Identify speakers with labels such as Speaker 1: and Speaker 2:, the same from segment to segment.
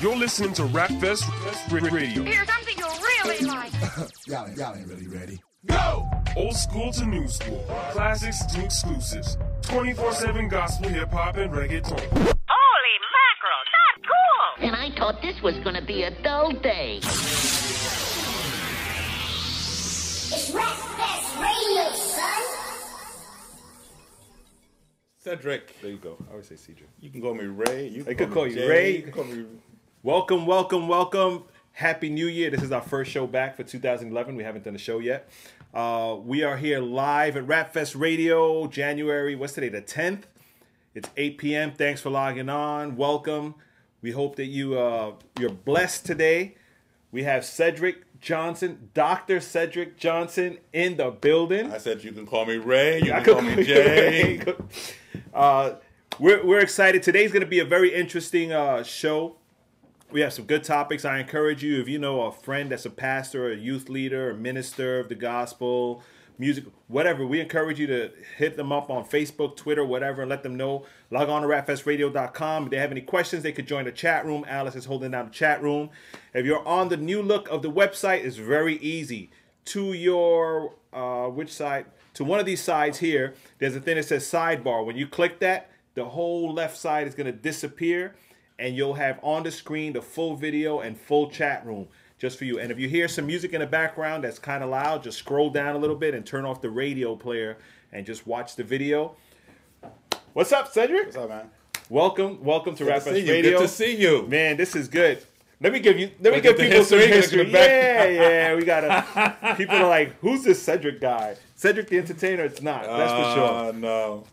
Speaker 1: You're listening to Rap Fest Radio.
Speaker 2: Here's something you'll really like.
Speaker 3: y'all, ain't, y'all ain't really ready.
Speaker 1: Go! Old school to new school. Classics to exclusives. 24-7 gospel, hip-hop, and reggaeton.
Speaker 2: Holy mackerel, that's cool!
Speaker 4: And I thought this was gonna be a dull day.
Speaker 5: It's Rap Fest Radio, son.
Speaker 6: Cedric.
Speaker 7: There you go. I always say Cedric.
Speaker 6: You can call me Ray. You
Speaker 7: They
Speaker 6: can
Speaker 7: could
Speaker 6: call
Speaker 7: call
Speaker 6: me
Speaker 7: you
Speaker 6: Jay.
Speaker 7: Ray.
Speaker 6: You can call me
Speaker 7: Welcome, welcome, welcome. Happy New Year. This is our first show back for 2011. We haven't done a show yet. Uh, we are here live at Rap Fest Radio, January, what's today, the 10th? It's 8 p.m. Thanks for logging on. Welcome. We hope that you, uh, you're blessed today. We have Cedric Johnson, Dr. Cedric Johnson in the building.
Speaker 6: I said you can call me Ray. You can call me Jay.
Speaker 7: uh, we're, we're excited. Today's going to be a very interesting uh, show. We have some good topics. I encourage you, if you know a friend that's a pastor, a youth leader, a minister of the gospel, music, whatever, we encourage you to hit them up on Facebook, Twitter, whatever, and let them know. Log on to rapfestradio.com. If they have any questions, they could join the chat room. Alice is holding down the chat room. If you're on the new look of the website, it's very easy. To your, uh, which side? To one of these sides here, there's a thing that says sidebar. When you click that, the whole left side is going to disappear and you'll have on the screen the full video and full chat room just for you. And if you hear some music in the background that's kind of loud, just scroll down a little bit and turn off the radio player and just watch the video. What's up, Cedric?
Speaker 6: What's up, man?
Speaker 7: Welcome, welcome to Rap
Speaker 6: to
Speaker 7: Fest
Speaker 6: see you.
Speaker 7: Radio.
Speaker 6: Good to see you.
Speaker 7: Man, this is good. Let me give you. Let me give people some
Speaker 6: history, look
Speaker 7: history.
Speaker 6: back.
Speaker 7: Yeah, yeah. We gotta. people are like, "Who's this Cedric guy?" Cedric the entertainer. It's not. That's for sure.
Speaker 6: Uh, no.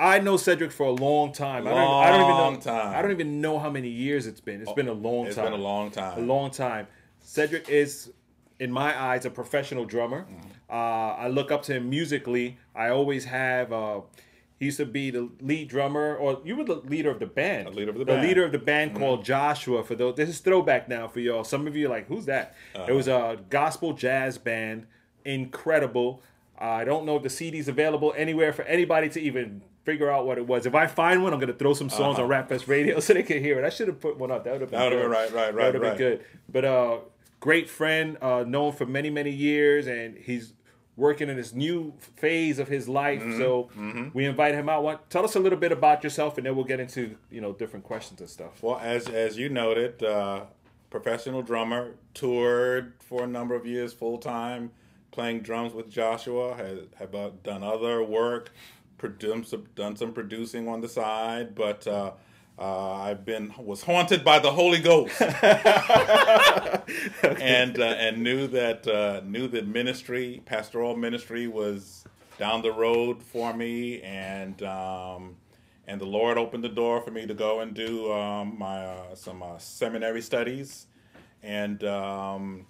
Speaker 7: I know Cedric for a long time. I, don't, I don't even know.
Speaker 6: Long time.
Speaker 7: I don't even know how many years it's been. It's been a long
Speaker 6: It's
Speaker 7: time.
Speaker 6: It's been a long time.
Speaker 7: A long time. Cedric is, in my eyes, a professional drummer.
Speaker 6: Mm-hmm.
Speaker 7: Uh, I look up to him musically. I always have. Uh, he used to be the lead drummer, or you were the leader of the band.
Speaker 6: The leader of the
Speaker 7: The
Speaker 6: band. Mm-hmm.
Speaker 7: leader of the band called Joshua. For those, this is throwback now for y'all. Some of you are like, "Who's that?"
Speaker 6: Uh-huh.
Speaker 7: It was a gospel jazz band. Incredible. I don't know if the CD's available anywhere for anybody to even figure out what it was. If I find one, I'm gonna throw some songs on Rap Fest Radio so they can hear it. I should have put one up. That would have been
Speaker 6: Uh-huh. That would've
Speaker 7: good.
Speaker 6: been right, right,
Speaker 7: That
Speaker 6: right,
Speaker 7: would have been good. But uh, great friend, uh, known for many many years, and he's working in this new phase of his life.
Speaker 6: Mm-hmm,
Speaker 7: So we invite him out. What, tell us a little bit about yourself, and then we'll get into you know different questions and stuff.
Speaker 6: Well, as as you noted, uh, professional drummer, toured for a number of years full time, playing drums with Joshua. Has have uh, done other work, produced done some producing on the side, but. Uh, uh, I've been was haunted by the Holy Ghost, and uh, and knew that uh, knew that ministry, pastoral ministry, was down the road for me, and um, and the Lord opened the door for me to go and do um, my uh, some uh, seminary studies, and um,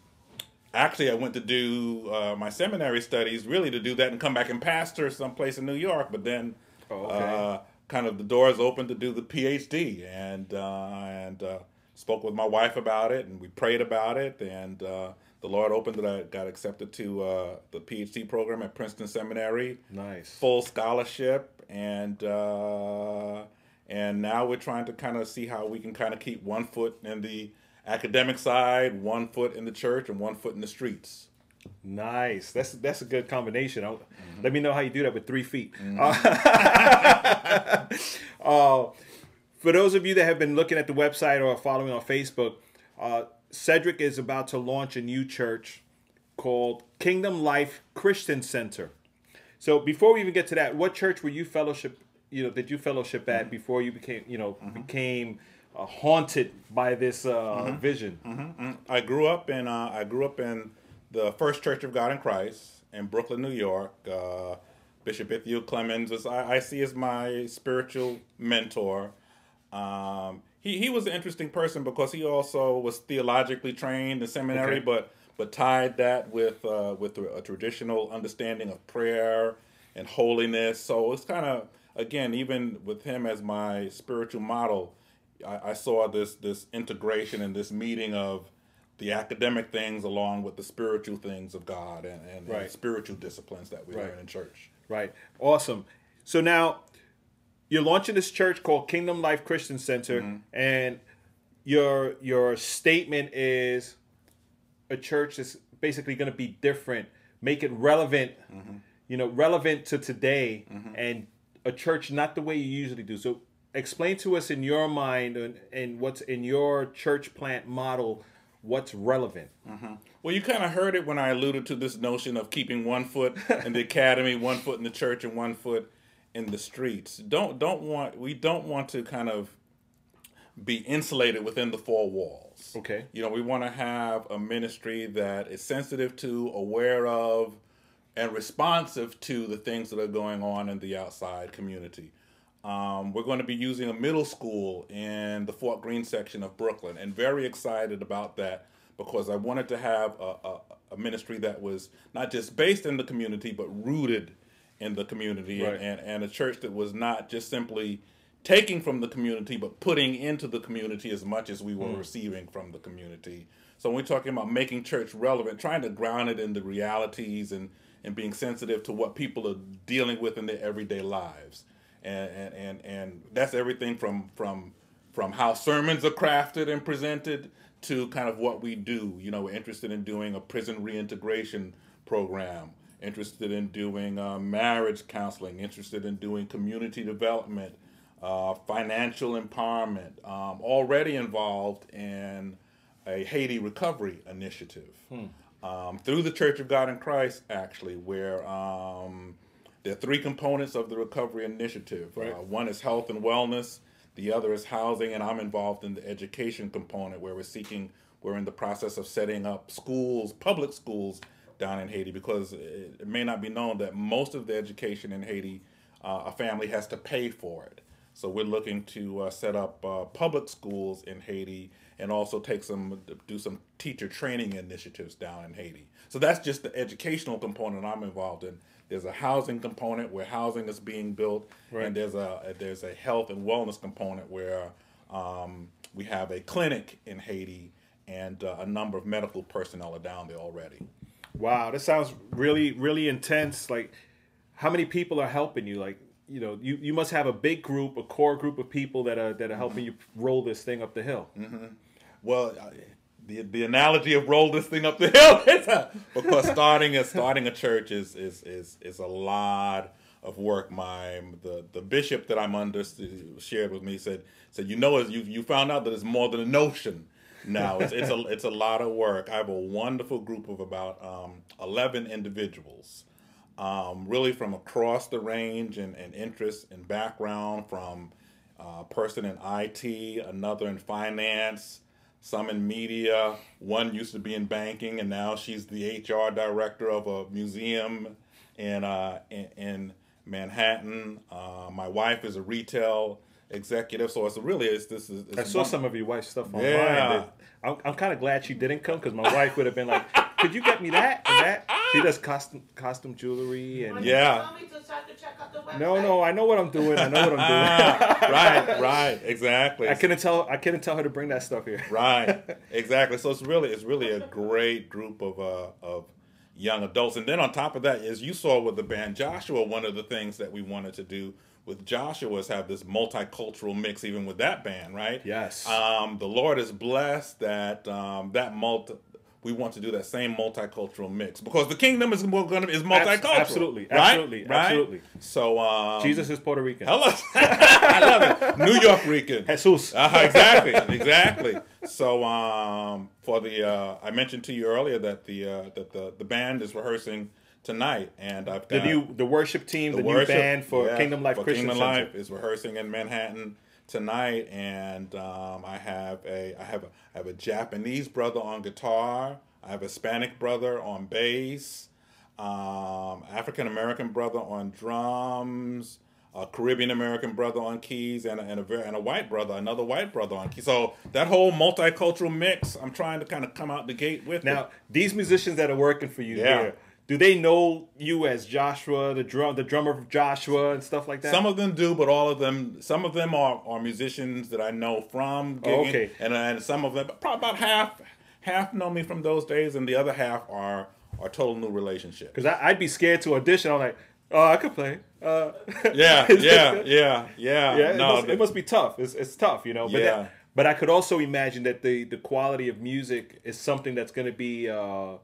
Speaker 6: actually I went to do uh, my seminary studies really to do that and come back and pastor someplace in New York, but then.
Speaker 7: Oh, okay.
Speaker 6: Uh, kind of the doors opened to do the PhD, and uh, and uh, spoke with my wife about it, and we prayed about it, and uh, the Lord opened that I got accepted to uh, the PhD program at Princeton Seminary,
Speaker 7: Nice.
Speaker 6: full scholarship, and uh, and now we're trying to kind of see how we can kind of keep one foot in the academic side, one foot in the church, and one foot in the streets.
Speaker 7: Nice. That's that's a good combination.
Speaker 6: Mm-hmm.
Speaker 7: Let me know how you do that with three feet. Uh, uh, for those of you that have been looking at the website or following on Facebook, uh, Cedric is about to launch a new church called Kingdom Life Christian Center. So before we even get to that, what church were you fellowship? You know, did you fellowship at
Speaker 6: Mm-hmm.
Speaker 7: before you became you know became uh, haunted by this uh,
Speaker 6: Mm-hmm.
Speaker 7: vision?
Speaker 6: I grew up in uh, I grew up in the First Church of God in Christ in Brooklyn, New York. Uh, Bishop Ithiel Clemmons was I, I see as my spiritual mentor. Um, he he was an interesting person because he also was theologically trained in seminary,
Speaker 7: Okay.
Speaker 6: but but tied that with uh, with a traditional understanding of prayer and holiness. So it's kind of again even with him as my spiritual model, I, I saw this this integration and this meeting of the academic things along with the spiritual things of God and, and, and spiritual disciplines that we
Speaker 7: Right.
Speaker 6: learn in church.
Speaker 7: Right. Awesome. So now you're launching this church called Kingdom Life Christian Center,
Speaker 6: Mm-hmm.
Speaker 7: and your your statement is a church is basically going to be different, make it relevant, you know, relevant to today, and a church not the way you usually do. So, explain to us in your mind and, and what's in your church plant model, what's relevant. Mm-hmm.
Speaker 6: Well, you kind of heard it when I alluded to this notion of keeping one foot in the academy, one foot in the church, and one foot in the streets. Don't don't want we don't want to kind of be insulated within the four walls.
Speaker 7: Okay.
Speaker 6: You know, we want to have a ministry that is sensitive to, aware of, and responsive to the things that are going on in the outside community. Um, we're going to be using a middle school in the Fort Greene section of Brooklyn, and very excited about that because I wanted to have a, a, a ministry that was not just based in the community, but rooted in the community,
Speaker 7: Right.
Speaker 6: and, and, and a church that was not just simply taking from the community, but putting into the community as much as we were receiving from the community. So when we're talking about making church relevant, trying to ground it in the realities and, and being sensitive to what people are dealing with in their everyday lives. And, and, and, and that's everything from, from, from how sermons are crafted and presented to kind of what we do. You know, we're interested in doing a prison reintegration program, interested in doing uh, marriage counseling, interested in doing community development, uh, financial empowerment, um, already involved in a Haiti recovery initiative um, through the Church of God in Christ, actually, where um, there are three components of the recovery initiative.
Speaker 7: Right.
Speaker 6: Uh, one is health and wellness, the other is housing, and I'm involved in the education component where we're seeking, we're in the process of setting up schools, public schools down in Haiti, because it, it may not be known that most of the education in Haiti, uh, a family has to pay for it. So we're looking to uh, set up uh, public schools in Haiti and also take some do some teacher training initiatives down in Haiti. So that's just the educational component I'm involved in. There's a housing component where housing is being built,
Speaker 7: Right.
Speaker 6: and there's a there's a health and wellness component where um, we have a clinic in Haiti and uh, a number of medical personnel are down there already.
Speaker 7: Wow, this sounds really, really intense. Like, how many people are helping you? Like, you know, you, you must have a big group, a core group of people that are that are helping you roll this thing up the hill.
Speaker 6: Well, uh, the the analogy of roll this thing up the hill is uh, because starting a starting a church is is is is a lot of work. My the the bishop that I'm under shared with me said said you know you you found out that it's more than a notion. Now it's it's a it's a lot of work. I have a wonderful group of about um, eleven individuals um, really from across the range and, and interest and background from a person in IT, another in finance, some in media. One used to be in banking, and now she's the HR director of a museum in uh, in, in Manhattan. Uh, my wife is a retail executive, so it's really it's this is.
Speaker 7: I saw some of your wife's stuff online.
Speaker 6: Yeah.
Speaker 7: I'm, I'm kind of glad she didn't come because my wife would have been like, "Could you get me that that?" She does costume costume jewelry and
Speaker 6: Yeah.
Speaker 7: No, no, I know what I'm doing. I know what I'm doing.
Speaker 6: Ah, right, right, exactly.
Speaker 7: I couldn't tell. I couldn't tell her to bring that stuff here.
Speaker 6: right exactly so it's really it's really a great group of uh of young adults and then on top of that as you saw with the band joshua one of the things that we wanted to do with joshua is have this multicultural mix even with that band right
Speaker 7: Yes.
Speaker 6: um the lord is blessed that um that multi we want to do that same multicultural mix because the kingdom is gonna is multicultural.
Speaker 7: absolutely,
Speaker 6: right?
Speaker 7: absolutely,
Speaker 6: right?
Speaker 7: absolutely.
Speaker 6: So um,
Speaker 7: Jesus is Puerto Rican.
Speaker 6: Hello, I love it. New York Rican.
Speaker 7: Jesus.
Speaker 6: Uh, exactly, exactly. So um, for the, uh, I mentioned to you earlier that the uh, that the the band is rehearsing tonight, and I've got The
Speaker 7: new the worship team, the, new
Speaker 6: worship-
Speaker 7: band for
Speaker 6: yeah,
Speaker 7: Kingdom Life
Speaker 6: for
Speaker 7: Christian
Speaker 6: Kingdom
Speaker 7: Center.
Speaker 6: Life is rehearsing in Manhattan tonight, and um, I have a I have a I have a Japanese brother on guitar. I have a Hispanic brother on bass, um, African American brother on drums, a Caribbean American brother on keys, and a, and a and a white brother, another white brother on keys. So that whole multicultural mix, I'm trying to kind of come out the gate with.
Speaker 7: Now,
Speaker 6: it.
Speaker 7: these musicians that are working for you
Speaker 6: Yeah.
Speaker 7: here, do they know you as Joshua, the drum, the drummer of Joshua, and stuff like that?
Speaker 6: Some of them do, but all of them, some of them are, are musicians that I know from gigging,
Speaker 7: Oh, okay.
Speaker 6: and and some of them, probably about half, half know me from those days, and the other half are are total new relationships.
Speaker 7: because I'd be scared to audition. I'm like, oh, I could play. Uh,
Speaker 6: Yeah, yeah, yeah, yeah.
Speaker 7: yeah. It,
Speaker 6: no,
Speaker 7: must,
Speaker 6: the-
Speaker 7: it must be tough. It's, it's tough, you know. But
Speaker 6: Yeah.
Speaker 7: that, but I could also imagine that the the quality of music is something that's going to be uh,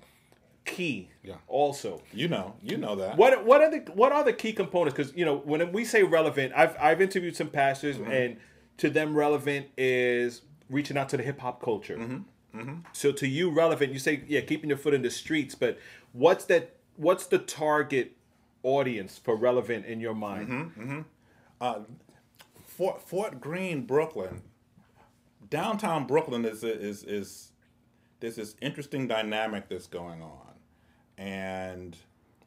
Speaker 7: key.
Speaker 6: Yeah.
Speaker 7: Also,
Speaker 6: You know, you know that.
Speaker 7: what what are the what are the key components? Because you know when we say relevant, I've I've interviewed some pastors, mm-hmm. and to them relevant is reaching out to the hip hop culture. Mm-hmm. Mm-hmm. So to you, relevant, you say yeah, keeping your foot in the streets, but what's that? What's the target audience for relevant in your mind?
Speaker 6: Uh, Fort Fort Greene, Brooklyn, downtown Brooklyn is is is there's this interesting dynamic that's going on, and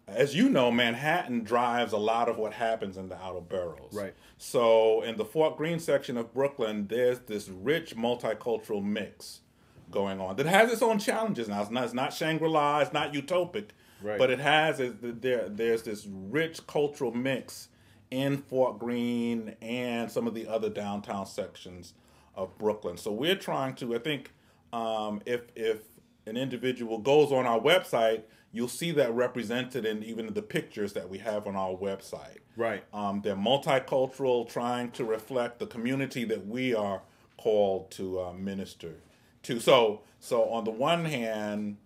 Speaker 6: as you know, Manhattan drives a lot of what happens in the outer boroughs.
Speaker 7: Right.
Speaker 6: So in the Fort Greene section of Brooklyn, there's this rich multicultural mix going on that has its own challenges. Now it's not, it's not Shangri-La, it's not utopic,
Speaker 7: Right.
Speaker 6: but it has is there there's this rich cultural mix in Fort Greene and some of the other downtown sections of Brooklyn. So we're trying to I think um, if if an individual goes on our website, you'll see that represented in even the pictures that we have on our website.
Speaker 7: Right.
Speaker 6: Um, they're multicultural, trying to reflect the community that we are called to uh, minister to. So, so on the one hand,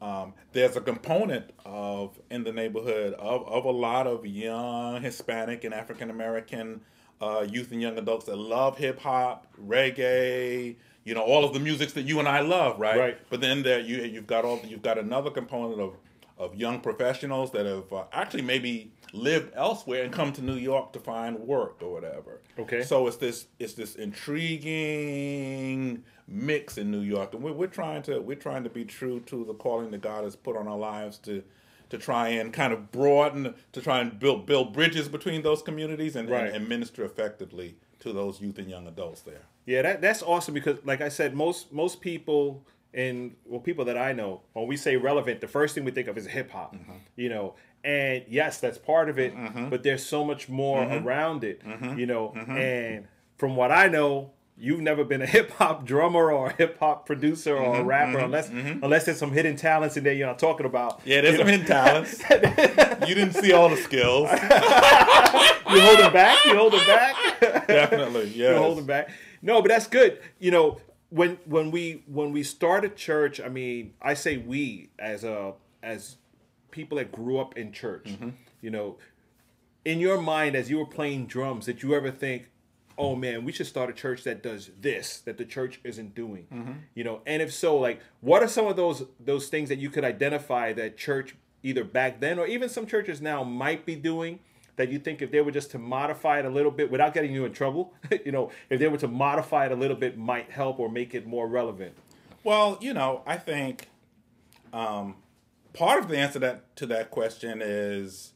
Speaker 6: um, there's a component of in the neighborhood of, of a lot of young Hispanic and African American uh, youth and young adults that love hip hop, reggae, you know, all of the musics that you and I love, right?
Speaker 7: Right.
Speaker 6: But then there you you've got all you've got another component of of young professionals that have uh, actually maybe lived elsewhere and come to New York to find work or whatever.
Speaker 7: Okay.
Speaker 6: So it's this it's this intriguing mix in New York, and we're, we're trying to we're trying to be true to the calling that God has put on our lives to to try and kind of broaden to try and build build bridges between those communities and,
Speaker 7: Right.
Speaker 6: and, and minister effectively to those youth and young adults there.
Speaker 7: Yeah, that that's awesome because, like I said, most most people and well, people that I know, when we say relevant, the first thing we think of is hip hop. Mm-hmm. You know, and yes, that's part of it, mm-hmm. but there's so much more mm-hmm. around it. You know, and from what I know. You've never been a hip hop drummer or a hip hop producer or a rapper, unless unless there's some hidden talents in there you're not talking about.
Speaker 6: Yeah, there's some hidden talents. you didn't see all the skills.
Speaker 7: You hold holding back? You hold holding back?
Speaker 6: Definitely, Yeah.
Speaker 7: You're holding back. No, but that's good. You know, when when we when we started church, I mean, I say we as a as people that grew up in church.
Speaker 6: Mm-hmm.
Speaker 7: You know, in your mind as you were playing drums, did you ever think, "Oh man, we should start a church that does this that the church isn't doing"?
Speaker 6: Mm-hmm.
Speaker 7: You know, and if so, like, what are some of those those things that you could identify that church either back then or even some churches now might be doing? That you think if they were just to modify it a little bit without getting you in trouble, you know, if they were to modify it a little bit, might help or make it more relevant.
Speaker 6: Well, you know, I think um, part of the answer that to that question is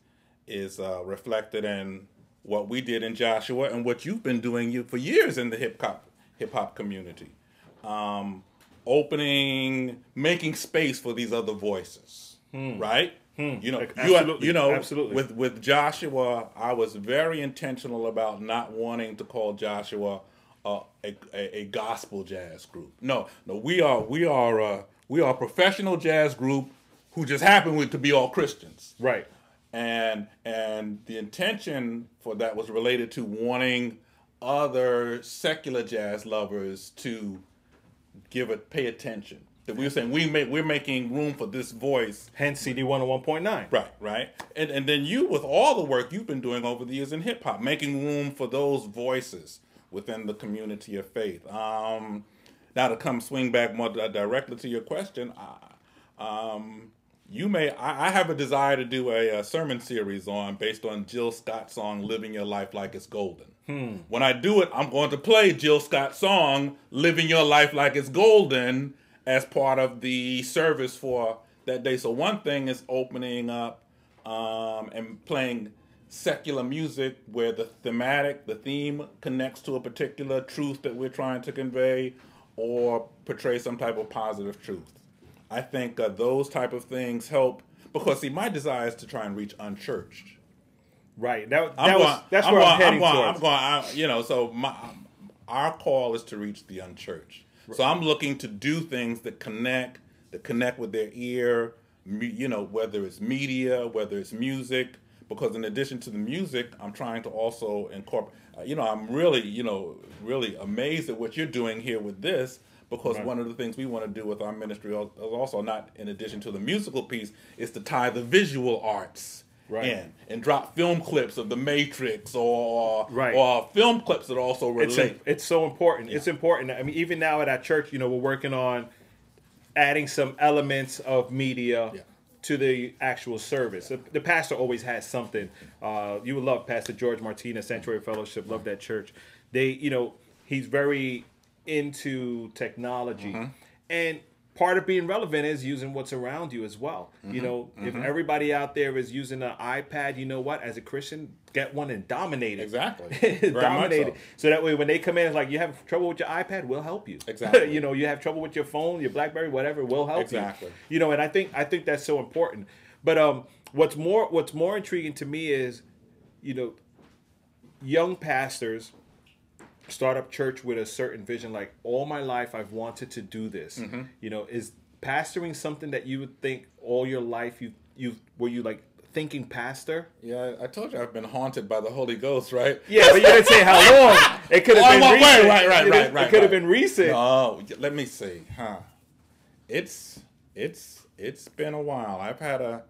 Speaker 6: is uh, reflected in what we did in Joshua and what you've been doing you for years in the hip hop hip hop community, um, opening, making space for these other voices, right? You know, you, you know,
Speaker 7: Absolutely.
Speaker 6: with with Joshua, I was very intentional about not wanting to call Joshua uh, a, a a gospel jazz group. No, no, we are we are uh, we are a professional jazz group who just happen to be all Christians
Speaker 7: Right.
Speaker 6: and and the intention for that was related to wanting other secular jazz lovers to give it pay attention that we were saying we make we're making room for this voice
Speaker 7: Hence CD 101.9.
Speaker 6: right right and and then you with all the work you've been doing over the years in hip hop making room for those voices within the community of faith um now to come swing back more directly to your question I, um you may I, I have a desire to do a, uh sermon series on based on jill scott's song living your life like it's golden Hmm. when i do it i'm going to play jill scott's song living your life like it's golden as part of the service for that day so one thing is opening up um, and playing secular music where the thematic the theme connects to a particular truth that we're trying to convey or portray some type of positive truth I think uh, those type of things help because see, my desire is to try and reach unchurched.
Speaker 7: Right. That,
Speaker 6: I'm
Speaker 7: that was
Speaker 6: going,
Speaker 7: that's
Speaker 6: I'm
Speaker 7: where
Speaker 6: going,
Speaker 7: I'm heading
Speaker 6: I'm going,
Speaker 7: towards.
Speaker 6: I'm going I, you know, so my our call is to reach the unchurched. So I'm looking to do things that connect, that connect with their ear, you know, whether it's media, whether it's music, because in addition to the music, I'm trying to also incorporate. Uh, you know, I'm really, you know, really amazed at what you're doing here with this because one of the things we want to do with our ministry is also not in addition to the musical piece is to tie the visual arts
Speaker 7: Right.
Speaker 6: in and drop film clips of the Matrix or
Speaker 7: Right.
Speaker 6: or film clips that also
Speaker 7: It's,
Speaker 6: relate.
Speaker 7: it's so important. It's important. I mean, even now at our church, you know, we're working on adding some elements of media
Speaker 6: Yeah.
Speaker 7: to the actual service. The, the pastor always has something. Uh, you would love Pastor George Martinez, Sanctuary Fellowship. Love that church. They, you know, he's very into technology,
Speaker 6: Mm-hmm.
Speaker 7: and part of being relevant is using what's around you as well.
Speaker 6: Mm-hmm.
Speaker 7: You know, if everybody out there is using an iPad, you know what? As a Christian, get one and dominate it.
Speaker 6: Exactly.
Speaker 7: Dominate
Speaker 6: so.
Speaker 7: it. So that way, when they come in, it's like you have trouble with your iPad, we'll help you.
Speaker 6: Exactly.
Speaker 7: you know, you have trouble with your phone, your BlackBerry, whatever, we'll help
Speaker 6: Exactly.
Speaker 7: you. Exactly. You know, and I think I think that's so important. But um, what's more what's more intriguing to me is, you know, young pastors start up church with a certain vision. Like all my life, I've wanted to do this.
Speaker 6: Mm-hmm.
Speaker 7: You know, is pastoring something that you would think all your life you you were you like thinking pastor?
Speaker 6: yeah, I told you I've been haunted by the Holy Ghost, right?
Speaker 7: Yeah, but you didn't say how long. It could have
Speaker 6: Oh,
Speaker 7: been
Speaker 6: right,
Speaker 7: recent.
Speaker 6: right, right,
Speaker 7: It-
Speaker 6: right, right,
Speaker 7: It could have
Speaker 6: right.
Speaker 7: been recent.
Speaker 6: Oh, let me see, huh? It's it's it's been a while. I've had a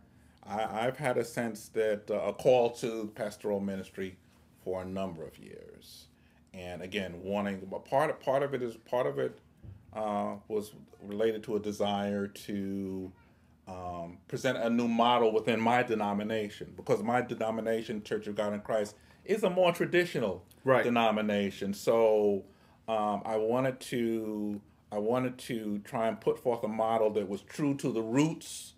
Speaker 6: I, I've had a sense that uh, a call to pastoral ministry for a number of years, and again, wanting but part of part of it is part of it uh, was related to a desire to um, present a new model within my denomination because my denomination, Church of God in Christ, is a more traditional
Speaker 7: Right.
Speaker 6: denomination. So um, I wanted to I wanted to try and put forth a model that was true to the roots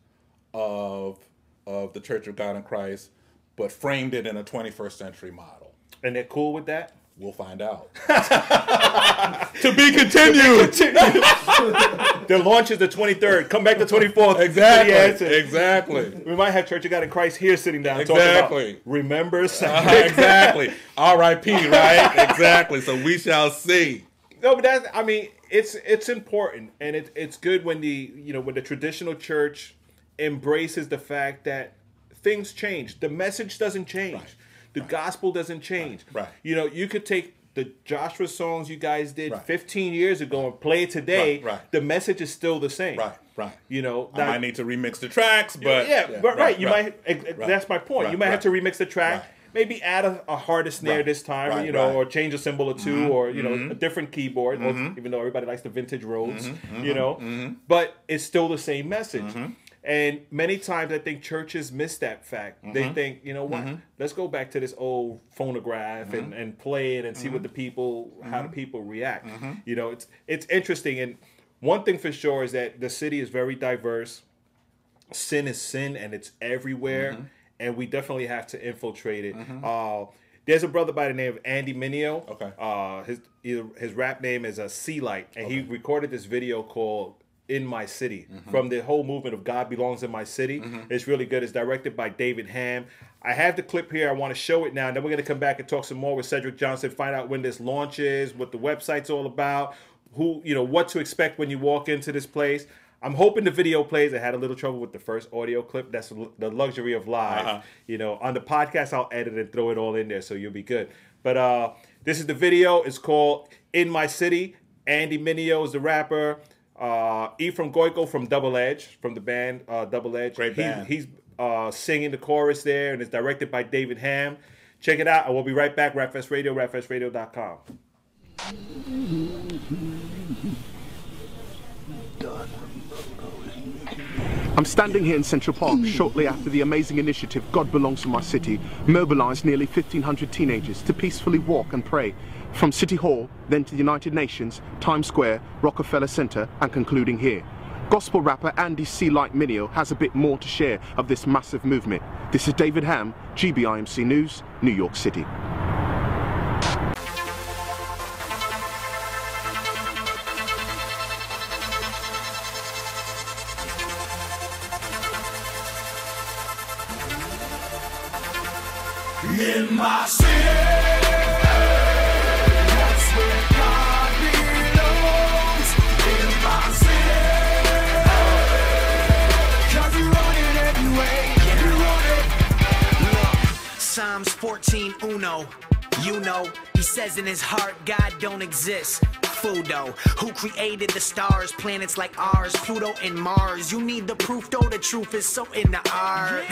Speaker 6: of of the Church of God in Christ, but framed it in a 21st century model.
Speaker 7: And they're cool with that?
Speaker 6: We'll find out. to be continued.
Speaker 7: The launch is the 23rd. Come back the 24th.
Speaker 6: exactly. Exactly.
Speaker 7: We might have Church of God in Christ here sitting down
Speaker 6: Exactly.
Speaker 7: talking about remember Sunday.
Speaker 6: Uh-huh, exactly. R.I.P. Right? exactly. So we shall see.
Speaker 7: No, but that's I mean, it's it's important and it, it's good when the you know when the traditional church embraces the fact that things change. The message doesn't change. The gospel doesn't change.
Speaker 6: Right.
Speaker 7: You know, you could take the Joshua songs you guys did
Speaker 6: Right.
Speaker 7: 15 years ago and play it today.
Speaker 6: Right, right.
Speaker 7: The message is still the same.
Speaker 6: Right. Right.
Speaker 7: You know,
Speaker 6: I might need to remix the tracks, but
Speaker 7: yeah, but right, you might.
Speaker 6: right,
Speaker 7: That's my point.
Speaker 6: right,
Speaker 7: you might have to remix the track,
Speaker 6: Right.
Speaker 7: maybe add a, a harder snare
Speaker 6: Right,
Speaker 7: this time,
Speaker 6: right,
Speaker 7: you know,
Speaker 6: right.
Speaker 7: or change a cymbal or 2
Speaker 6: Mm-hmm.
Speaker 7: or you know, mm-hmm. a different keyboard. or- mm-hmm. even though everybody likes the vintage Rhodes, mm-hmm. you know, but it's still the same message.
Speaker 6: Mm-hmm.
Speaker 7: And many times, I think churches miss that fact.
Speaker 6: Mm-hmm.
Speaker 7: They think, you know what? Let's go back to this old phonograph and,
Speaker 6: Mm-hmm.
Speaker 7: and play it and see what the people, how the people react.
Speaker 6: Mm-hmm.
Speaker 7: You know, it's it's interesting. And one thing for sure is that the city is very diverse sin is sin and it's everywhere
Speaker 6: Mm-hmm.
Speaker 7: and we definitely have to infiltrate it uh, there's a brother by the name of andy mineo
Speaker 6: Okay.
Speaker 7: uh, his his rap name is a C-Lite and he recorded this video called in my city
Speaker 6: Mm-hmm.
Speaker 7: from the whole movement of god belongs in my city it's really good it's directed by david ham i have the clip here i want to show it now and then we're going to come back and talk some more with cedric johnson find out when this launches what the website's all about who you know what to expect when you walk into this place I'm hoping the video plays. I had a little trouble with the first audio clip. That's the luxury of live.
Speaker 6: Uh-huh.
Speaker 7: You know, on the podcast, I'll edit and throw it all in there, so you'll be good. But uh, this is the video. It's called "In My City." Andy Mineo is the rapper. Uh, Ephraim Goico from Double Edge, from the band uh, Double Edge.
Speaker 6: Great
Speaker 7: He's-
Speaker 6: band.
Speaker 7: He's, uh, singing the chorus there, and it's directed by David Ham. Check it out, and we'll be right back. Rapfest Radio, rapfestradio.com.
Speaker 8: I'm standing here in Central Park shortly after the amazing initiative God Belongs to My City mobilized nearly 1,500 teenagers to peacefully walk and pray from City Hall, then to the United Nations, Times Square, Rockefeller Center, and concluding here. Gospel rapper Andy C-Lite Mineo has a bit more to share of this massive movement. This is David Ham, GBIMC News, New York City.
Speaker 3: In my city,
Speaker 9: times 14 uno. You know, he says in his heart, God don't exist. Fudo, who created the stars, planets like ours, Pluto and Mars. You need the proof, though the truth is so in the art.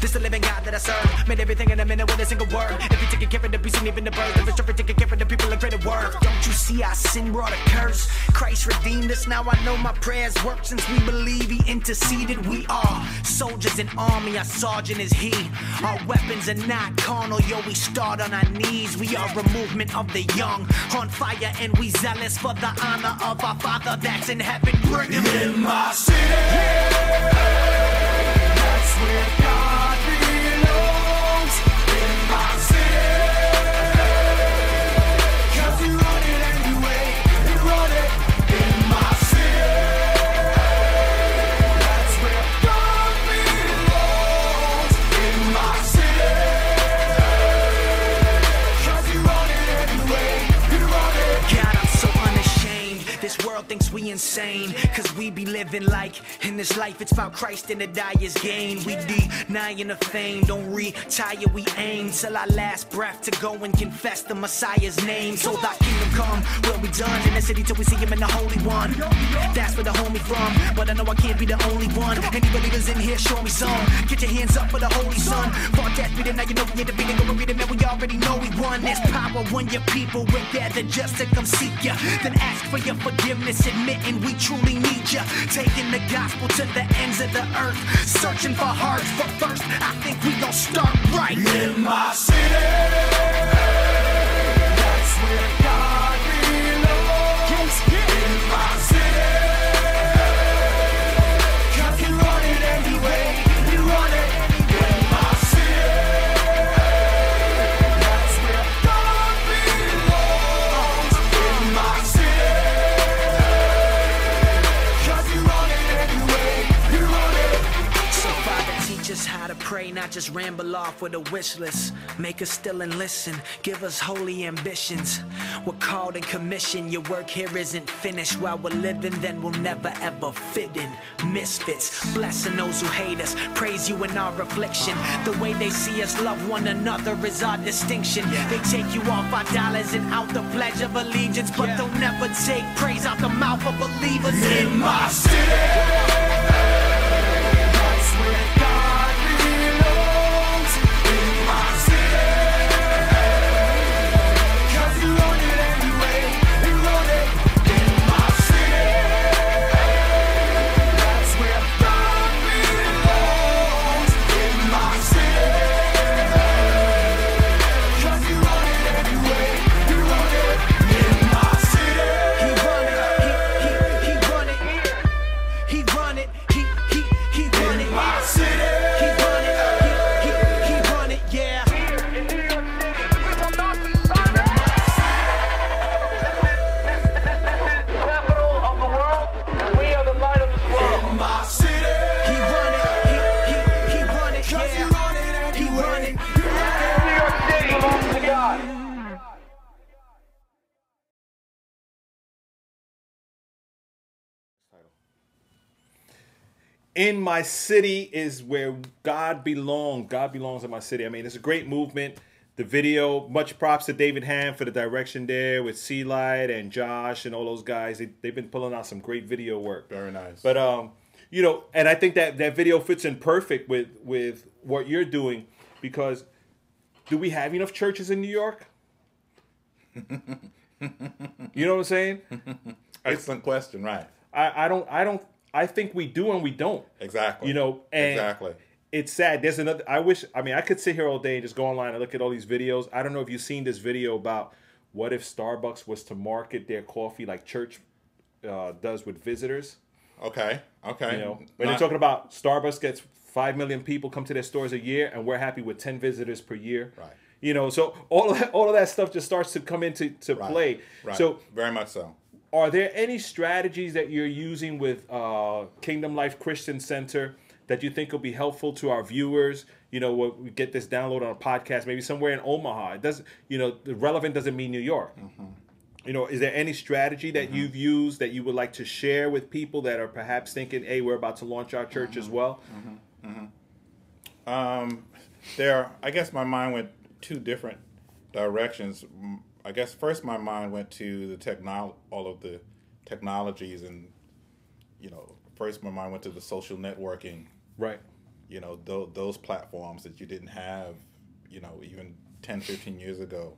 Speaker 9: This is the living God that I serve. Made everything in a minute with a single word. If you taking care of the beast and even the birds, if it's true, taking care of the people, a greater worth. Don't you see our sin brought a curse? Christ redeemed us. Now I know my prayers work since we believe He interceded. We are soldiers in army. Our sergeant is He. Our weapons are not carnal. Yo, we start on our knees. We are a movement of the young, on fire, and we zealous for the honor of our Father that's in heaven. Bring Him. In
Speaker 10: my city, that's where
Speaker 9: we insane. Cause we be living like in this life, it's about Christ and the dyer's gain. We denying the fame, don't retire, we aim till our last breath to go and confess the Messiah's name. So thy kingdom come, will be done in the city till we see him in the Holy One. That's where the homie from, but I know I can't be the only one. Any believers in here, show me some. Get your hands up for the Holy Son. Fought that beating, now you know we be the go read it, man. We already know we won. There's power when your people will gather just to come seek ya. Then ask for your forgiveness, admitting we truly need ya. Taking the gospel to the ends of the earth, searching for hearts. But first, I think we gon' start right.
Speaker 10: In my city, that's where
Speaker 9: pray, not just ramble off with a wish list. Make us still and listen. Give us holy ambitions. We're called and commissioned. Your work here isn't finished. While we're living, then we'll never ever fit in. Misfits, blessing those who hate us. Praise you in our affliction. The way they see us love one another is our distinction. They take you off our dollars and out the pledge of allegiance, but they'll never take praise out the mouth of believers.
Speaker 10: In my city, my city
Speaker 7: is where God belongs. God belongs in my city. I mean, it's a great movement. The video, much props to David Ham for the direction there with C-Lite and Josh and all those guys. They, they've been pulling out some great video work.
Speaker 6: Very nice.
Speaker 7: But um, you know, and I think that that video fits in perfect with with what you're doing because do we have enough churches in New York? you know what I'm saying?
Speaker 6: Excellent question. Right.
Speaker 7: I, I don't I don't I think we do and we don't.
Speaker 6: Exactly.
Speaker 7: You know, and
Speaker 6: exactly.
Speaker 7: it's sad. There's another. I wish. I mean, I could sit here all day and just go online and look at all these videos. I don't know if you've seen this video about what if Starbucks was to market their coffee like church uh, does with visitors.
Speaker 6: Okay. Okay.
Speaker 7: You know, when
Speaker 6: Not-
Speaker 7: they're talking about Starbucks gets five million people come to their stores a year, and we're happy with ten visitors per year.
Speaker 6: Right.
Speaker 7: You know, so all of that, all of that stuff just starts to come into to
Speaker 6: Right.
Speaker 7: play.
Speaker 6: Right.
Speaker 7: So
Speaker 6: very much so.
Speaker 7: Are there any strategies that you're using with uh, Kingdom Life Christian Center that you think will be helpful to our viewers? You know, what we get this download on a podcast, maybe somewhere in Omaha. It doesn't, you know, the relevant doesn't mean New York. Mm-hmm. You know, is there any strategy that mm-hmm. you've used that you would like to share with people that are perhaps thinking, "Hey, we're about to launch our church as mm-hmm. well"?
Speaker 6: Um, there, I guess my mind went two different directions. I guess first my mind went to the technol all of the technologies and you know first my mind went to the social networking.
Speaker 7: Right.
Speaker 6: you know th- those platforms that you didn't have you know even 10 15 years ago.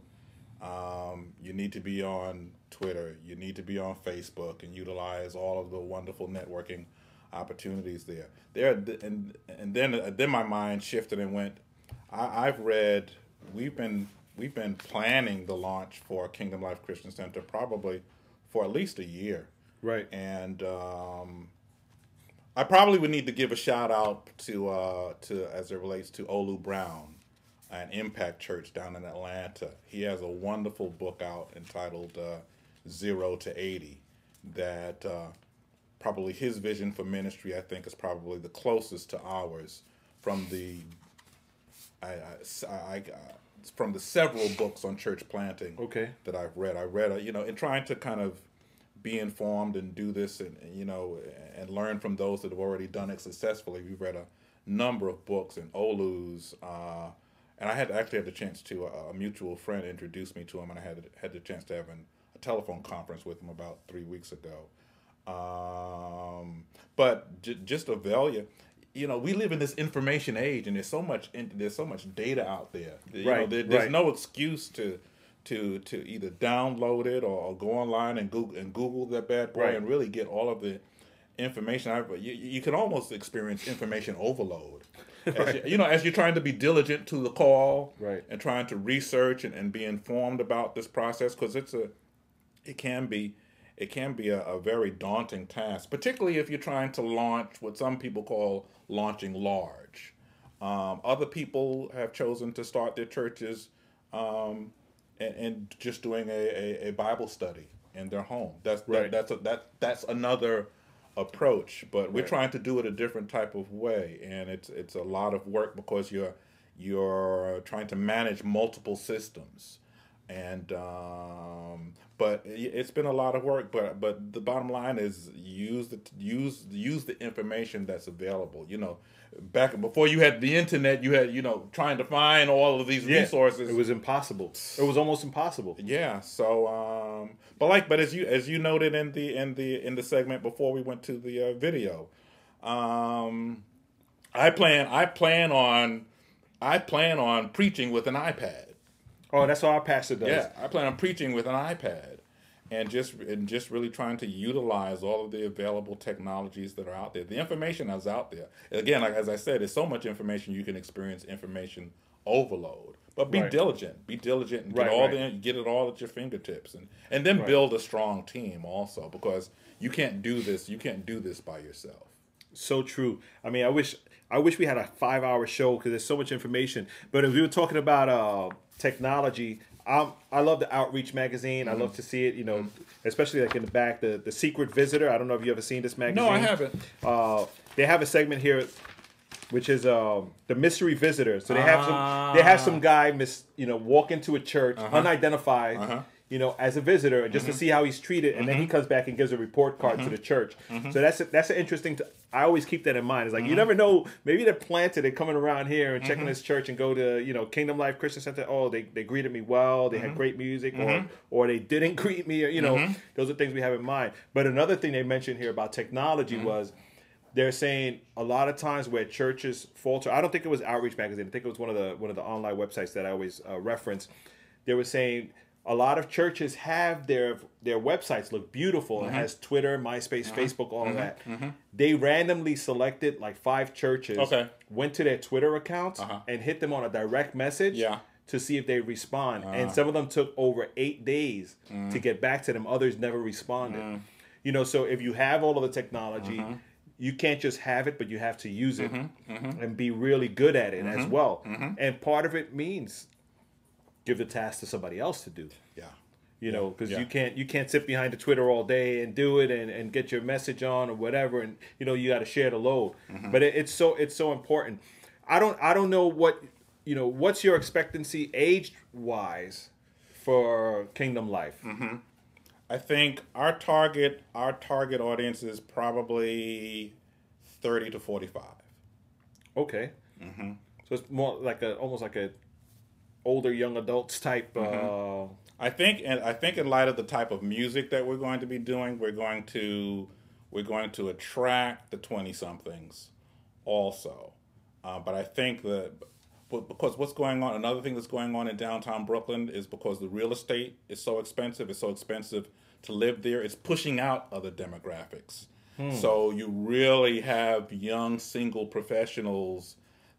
Speaker 6: Um, you need to be on twitter you need to be on facebook and utilize all of the wonderful networking opportunities there. There and and then then my mind shifted and went I, i've read we've been we've been planning the launch for kingdom life christian center probably for at least a year
Speaker 7: Right.
Speaker 6: and um, I probably would need to give a shout out to uh, to as it relates to Olu Brown, an Impact Church down in Atlanta. He has a wonderful book out entitled uh, Zero to Eighty. That uh, probably his vision for ministry, I think, is probably the closest to ours from the I, I, I, I from the several books on church planting
Speaker 7: Okay.
Speaker 6: that I've read. I read, uh, you know, in trying to kind of be informed and do this and, you know and learn from those that have already done it successfully. We've read a number of books and Olu's, uh, and I had actually had the chance to uh, a mutual friend introduced me to him, and I had had the chance to have an, a telephone conference with him about three weeks ago. Um, but j- just avail you. Know, we live in this information age, and there's so much in, there's so much data out there. You know,
Speaker 7: Right,
Speaker 6: there, there's
Speaker 7: right.
Speaker 6: no excuse to to to either download it or, go online and Google and Google that bad boy
Speaker 7: Right.
Speaker 6: and really get all of the information. I, you, you can almost experience information overload. As you, you know, as you're trying to be diligent to the call,
Speaker 7: Right.
Speaker 6: and trying to research and, and be informed about this process, because it's a, it can be, it can be a, a very daunting task, particularly if you're trying to launch what some people call launching large. Um, other people have chosen to start their churches um, and, and just doing a, a, a Bible study in their home. That's
Speaker 7: Right.
Speaker 6: that, that's a, that that's another approach, but we're
Speaker 7: Right.
Speaker 6: trying to do it a different type of way, and it's it's a lot of work because you're you're trying to manage multiple systems, and um, but it- it's been a lot of work. But but the bottom line is use the use use the information that's available. You know, back before you had the internet, you had you know trying to find all of these
Speaker 7: Yeah,
Speaker 6: resources.
Speaker 7: It was impossible. It was almost impossible.
Speaker 6: Yeah. So, um, but like, but as you as you noted in the in the in the segment before we went to the uh, video, um, I plan I plan on I plan on preaching with an iPad.
Speaker 7: Oh, that's what our pastor does.
Speaker 6: Yeah, I plan on preaching with an iPad, and just and just really trying to utilize all of the available technologies that are out there. The information is out there. Again, like as I said, there's so much information you can experience information overload. But be
Speaker 7: Right.
Speaker 6: diligent. Be diligent and get
Speaker 7: Right,
Speaker 6: all
Speaker 7: right.
Speaker 6: the get it all at your fingertips, and and then
Speaker 7: Right.
Speaker 6: build a strong team also because you can't do this. You can't do this by yourself.
Speaker 7: So true. I mean, I wish I wish we had a five hour show because there's so much information. But if we were talking about uh, technology, um, I love the Outreach magazine. I
Speaker 6: Mm-hmm.
Speaker 7: love to see it. You know, especially like in the back, the the Secret Visitor. I don't know if you ever seen this magazine.
Speaker 6: No, I haven't.
Speaker 7: Uh, they have a segment here, which is um, the mystery visitor. So they have some they have some guy miss you know walk into a church
Speaker 6: Uh-huh.
Speaker 7: unidentified. You know, as a visitor, just
Speaker 6: Mm-hmm.
Speaker 7: to see how he's treated, and then he comes back and gives a report card to the church.
Speaker 6: Mm-hmm.
Speaker 7: So that's a, that's an interesting. To, I always keep that in mind. It's like you never know. Maybe they're planted. They're coming around here and
Speaker 6: Mm-hmm.
Speaker 7: checking this church and go to you know Kingdom Life Christian Center. Oh, they, they greeted me well. They
Speaker 6: Mm-hmm.
Speaker 7: had great music, or or they didn't greet me. Or, you know, those are things we have in mind. But another thing they mentioned here about technology
Speaker 6: Mm-hmm.
Speaker 7: was they're saying a lot of times where churches falter. I don't think it was Outreach Magazine. I think it was one of the one of the online websites that I always uh, reference. They were saying a lot of churches have their their websites look beautiful. It mm-hmm. has Twitter, MySpace, mm-hmm. Facebook, all of mm-hmm. that. They randomly selected like five churches.
Speaker 6: Okay.
Speaker 7: Went to their Twitter accounts uh-huh. and hit them on a direct message.
Speaker 6: Yeah.
Speaker 7: To see if they respond, and ah. some of them took over eight days to mm. get back to them. Others never responded. Mm. You know, so if you have all of the technology, you can't just have it, but you have to use it and be really good at it as well. And part of it means give the task to somebody else to do.
Speaker 6: Yeah.
Speaker 7: You know, because
Speaker 6: yeah.
Speaker 7: you can't you can't sit behind the Twitter all day and do it and, and get your message on or whatever, and you know you got to share the load. Mm-hmm. But it, it's so it's so important. I don't I don't know what you know. What's your expectancy age wise for Kingdom Life? Mm-hmm.
Speaker 6: I think our target our target audience is probably thirty to forty five.
Speaker 7: Okay. Mm-hmm. So it's more like a almost like a older young adults type. Uh,
Speaker 6: I think, and I think, in light of the type of music that we're going to be doing, we're going to we're going to attract the twenty somethings, also. Uh, but I think that because what's going on, another thing that's going on in downtown Brooklyn is because the real estate is so expensive. It's so expensive to live there. It's pushing out other demographics. So you really have young single professionals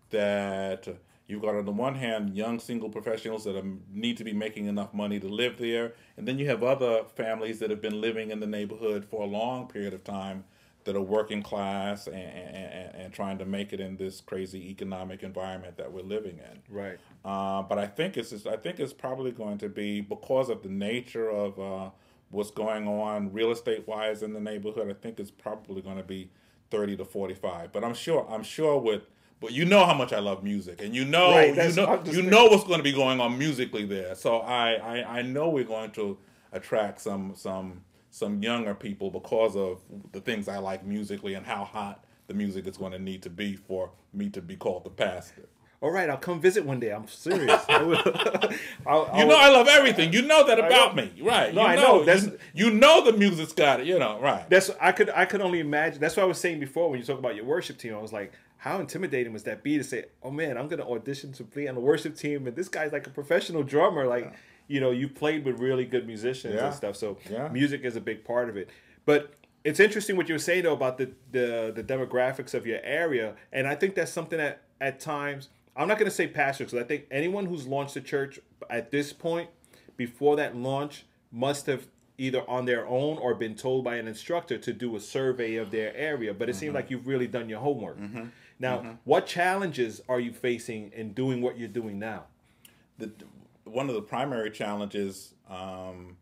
Speaker 6: that you've got on the one hand young single professionals that are, need to be making enough money to live there, and then you have other families that have been living in the neighborhood for a long period of time that are working class and, and, and, trying to make it in this crazy economic environment that we're living in.
Speaker 7: right.
Speaker 6: Uh, but I think it's just, I think it's probably going to be because of the nature of uh, what's going on real estate wise in the neighborhood. I think it's probably going to be thirty to forty five. But I'm sure I'm sure with but you know how much I love music, and you know
Speaker 7: Right,
Speaker 6: you know you know what's going to be going on musically there. So I, I I know we're going to attract some some some younger people because of the things I like musically and how hot the music is going to need to be for me to be called the pastor.
Speaker 7: All right, I'll come visit one day. I'm serious. I will. I'll,
Speaker 6: You
Speaker 7: I'll-
Speaker 6: know I love everything. You know that about me, right?
Speaker 7: No,
Speaker 6: you
Speaker 7: I know. That's-
Speaker 6: you, you know the music's got it. You know, right?
Speaker 7: That's I could I could only imagine. That's what I was saying before when you talk about your worship team. I was like, how intimidating was that be to say, oh man, I'm gonna audition to be on the worship team, and this guy's like a professional drummer. Like, you know, you played with really good musicians
Speaker 6: Yeah.
Speaker 7: and stuff. So
Speaker 6: Yeah.
Speaker 7: music is a big part of it. But it's interesting what you were saying though about the, the the demographics of your area, and I think that's something that at times I'm not going to say pastors because I think anyone who's launched a church at this point before that launch must have either on their own or been told by an instructor to do a survey of their area. But it seems mm-hmm. like you've really done your homework. Mm-hmm. Now, what challenges are you facing in doing what you're doing now?
Speaker 6: the one of the primary challenges um,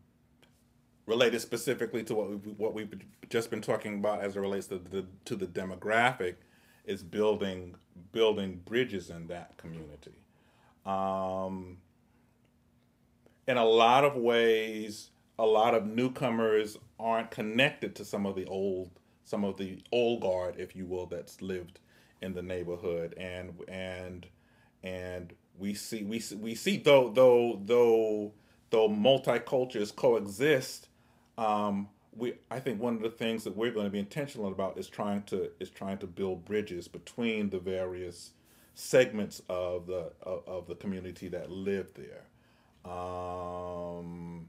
Speaker 6: related specifically to what we've, what we've just been talking about as it relates to the to the demographic is building building bridges in that community. Um, in a lot of ways, a lot of newcomers aren't connected to some of the old some of the old guard, if you will, that's lived in the neighborhood, and and and we see we see, we see though though though though multicultures coexist. Um, we I think one of the things that we're going to be intentional about is trying to is trying to build bridges between the various segments of the of, of the community that live there. Um,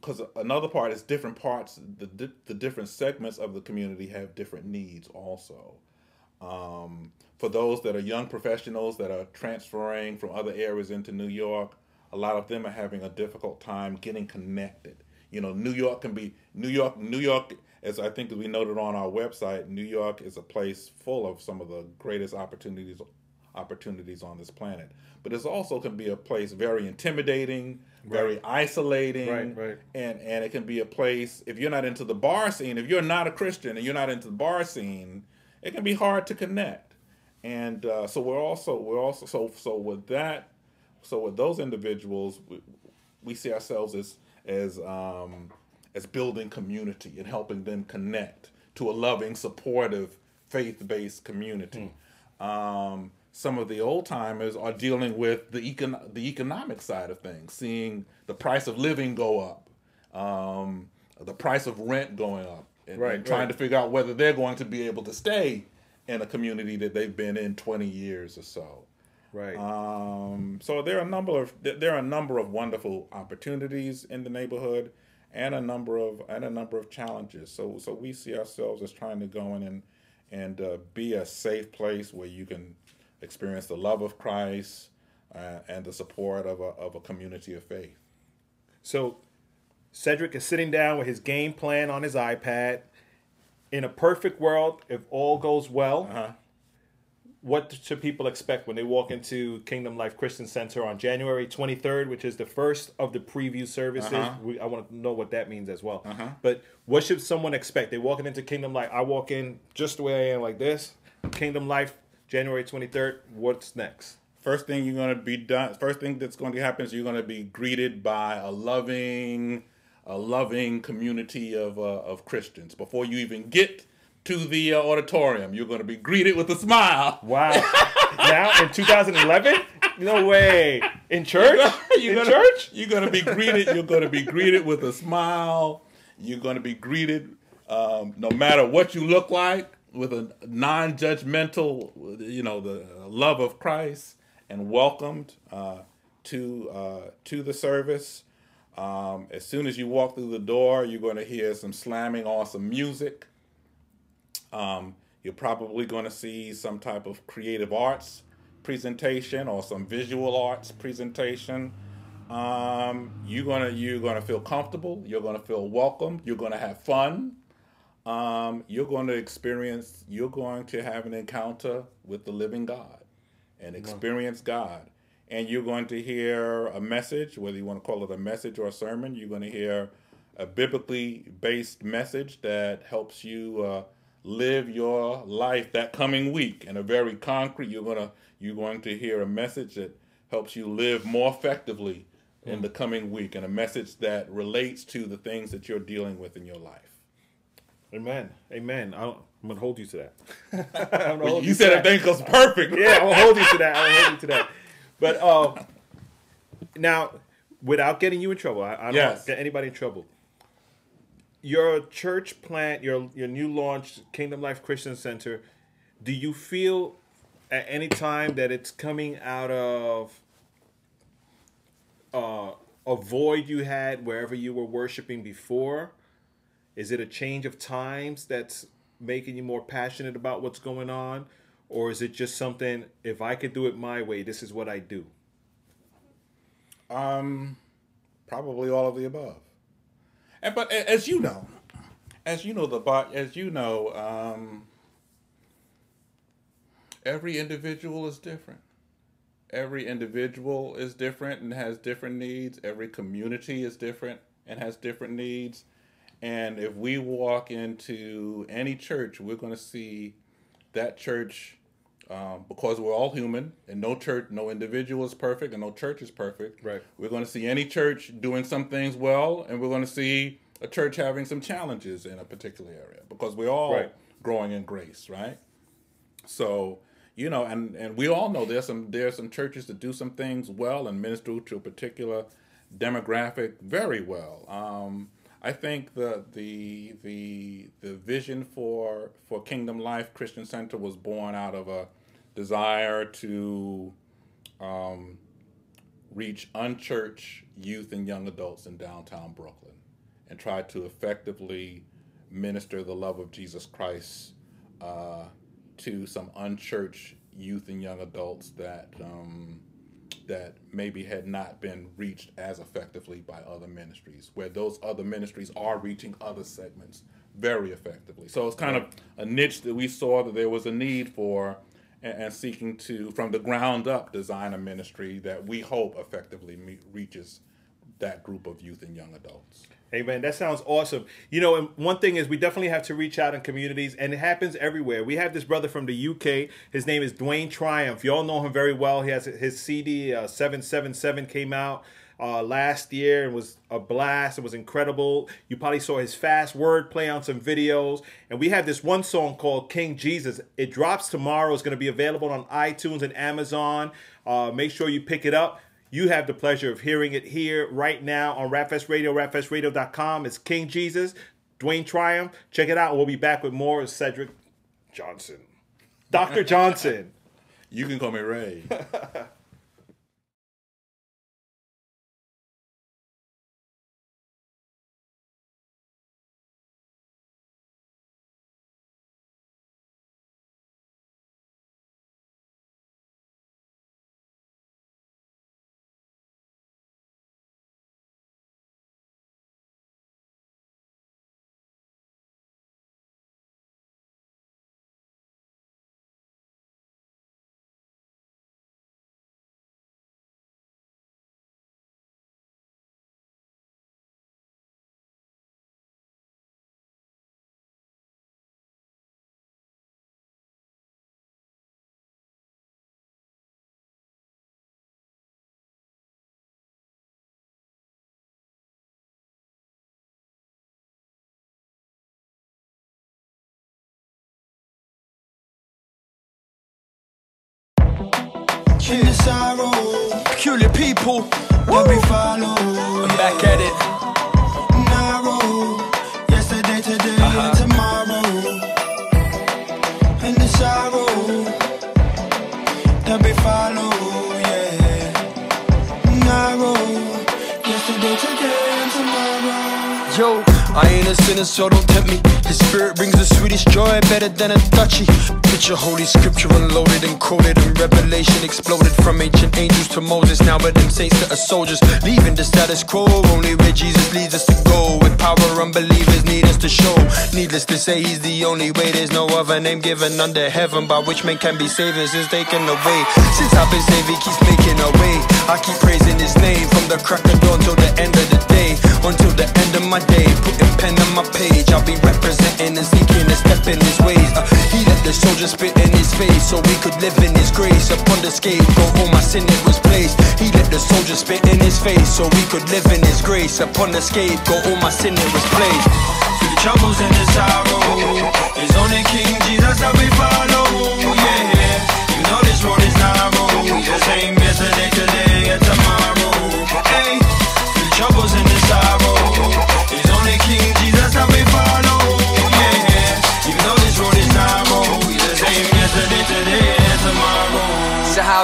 Speaker 6: because another part is different parts the the different segments of the community have different needs also um, for those that are young professionals that are transferring from other areas into New York a lot of them are having a difficult time getting connected. You know New York can be New York New York as I think we noted on our website New York is a place full of some of the greatest opportunities opportunities on this planet. But it also can be a place very intimidating very isolating
Speaker 7: Right, right.
Speaker 6: and and it can be a place if you're not into the bar scene if you're not a christian and you're not into the bar scene it can be hard to connect. And uh, so we're also we're also so so with that so with those individuals we, we see ourselves as as um as building community and helping them connect to a loving supportive faith-based community. Um some of the old timers are dealing with the econ- the economic side of things, seeing the price of living go up, um, the price of rent going up, and,
Speaker 7: Right,
Speaker 6: and trying
Speaker 7: right.
Speaker 6: to figure out whether they're going to be able to stay in a community that they've been in 20 years or so.
Speaker 7: Right.
Speaker 6: Um, so there are a number of there are a number of wonderful opportunities in the neighborhood, and a number of and a number of challenges. So so we see ourselves as trying to go in and and uh, be a safe place where you can experience the love of Christ uh, and the support of a of a community of faith.
Speaker 7: So Cedric is sitting down with his game plan on his iPad. In a perfect world, if all goes well,
Speaker 6: Uh-huh.
Speaker 7: what should people expect when they walk into Kingdom Life Christian Center on January 23rd, which is the first of the preview services?
Speaker 6: Uh-huh.
Speaker 7: We, I want to know what that means as well. But what should someone expect? They're walking into Kingdom Life. I walk in just the way I am, like this. Kingdom Life, January 23rd. What's next?
Speaker 6: First thing you're going to be done. First thing that's going to happen is you're going to be greeted by a loving, a loving community of uh, of Christians. Before you even get to the uh, auditorium, you're going to be greeted with a smile.
Speaker 7: Wow. now in 2011, No way. In church?
Speaker 6: you're
Speaker 7: In
Speaker 6: gonna,
Speaker 7: church?
Speaker 6: You're gonna be greeted. You're gonna be greeted with a smile. You're gonna be greeted, um, no matter what you look like, with a non-judgmental, you know, the love of Christ, and welcomed uh, to uh, to the service. Um, as soon as you walk through the door, you're going to hear some slamming on some music. Um, you're probably going to see some type of creative arts presentation or some visual arts presentation. Um, you're gonna you're gonna feel comfortable. You're gonna feel welcome. You're gonna have fun. Um, you're going to experience. You're going to have an encounter with the living God, and experience God. And you're going to hear a message, whether you want to call it a message or a sermon. You're going to hear a biblically based message that helps you uh, live your life that coming week in a very concrete. You're gonna you're going to hear a message that helps you live more effectively in the coming week, and a message that relates to the things that you're dealing with in your life.
Speaker 7: Amen. Amen. I don't, I'm gonna hold you to that. Hold
Speaker 6: you
Speaker 7: to
Speaker 6: said
Speaker 7: that.
Speaker 6: everything goes perfect.
Speaker 7: Yeah, I'll hold you to that. I'll hold you to that. But uh, now, without getting you in trouble, I, I don't
Speaker 6: Yes.
Speaker 7: get anybody in trouble. Your church plant, your your new launch, Kingdom Life Christian Center. Do you feel at any time that it's coming out of uh, a void you had wherever you were worshiping before? Is it a change of times that's making you more passionate about what's going on? Or is it just something, if I could do it my way, this is what I do?
Speaker 6: Um, probably all of the above. And but as you know, as you know the bot, as you know, um, every individual is different. Every individual is different and has different needs. Every community is different and has different needs. And if we walk into any church, we're going to see that church um, because we're all human and no church, no individual is perfect and no church is perfect.
Speaker 7: Right.
Speaker 6: We're going to see any church doing some things well, and we're going to see a church having some challenges in a particular area because we're all
Speaker 7: Right.
Speaker 6: growing in grace, right? So you know, and and we all know there's some there's some churches that do some things well and minister to a particular demographic very well. Um, I think the the the the vision for for Kingdom Life Christian Center was born out of a desire to um, reach unchurched youth and young adults in downtown Brooklyn and try to effectively minister the love of Jesus Christ uh, to some unchurched youth and young adults that um, that maybe had not been reached as effectively by other ministries, where those other ministries are reaching other segments very effectively. So it's kind of a niche that we saw that there was a need for, and, seeking to, from the ground up, design a ministry that we hope effectively meet, reaches that group of youth and young adults.
Speaker 7: Man, that sounds awesome. You know, and one thing is we definitely have to reach out in communities, and it happens everywhere. We have this brother from the UK. His name is Dwayne Tryumf. You all know him very well. He has his CD uh, seven seven seven came out uh, last year and was a blast. It was incredible. You probably saw his fast word play on some videos. And we have this one song called King Jesus. It drops tomorrow. It's going to be available on iTunes and Amazon. Uh, make sure you pick it up. You have the pleasure of hearing it here right now on Rapfest Radio, rapfestradio.com. It's King Jesus, Dwayne Tryumf. Check it out. We'll be back with more of Cedric Johnson. Dr. Johnson.
Speaker 6: You can call me Ray.
Speaker 11: In the sorrow,
Speaker 3: Peculiar people.
Speaker 11: that we follow.
Speaker 3: I'm back at it.
Speaker 11: Narrow, yesterday, today, and uh-huh. tomorrow. In the sorrow, that we follow, yeah. Narrow, yesterday, today, and tomorrow.
Speaker 3: Yo, I ain't a sinner, so don't tempt me. His spirit brings the sweetest joy, better than a duchy. Picture holy scripture unloaded and quoted, and revelation exploded from ancient angels to Moses. Now, but them saints to us soldiers, leaving the status quo. Only where Jesus leads us to go. With power, unbelievers need us to show. Needless to say, He's the only way. There's no other name given under heaven by which man can be saved and since taken away. Since I've been saved, He keeps making a way. I keep praising His name from the crack of dawn till the end of the day. Until the end of my day, putting pen on my page. I'll be representing and seeking a step in His ways. Uh, he let the soldier spit in His face so we could live in His grace. Upon the scapegoat, all my sin it was placed. He let the soldier spit in His face so we could live in His grace. Upon the scapegoat, all my sin it was placed.
Speaker 11: Through the troubles and the sorrow, it's only King Jesus that we follow,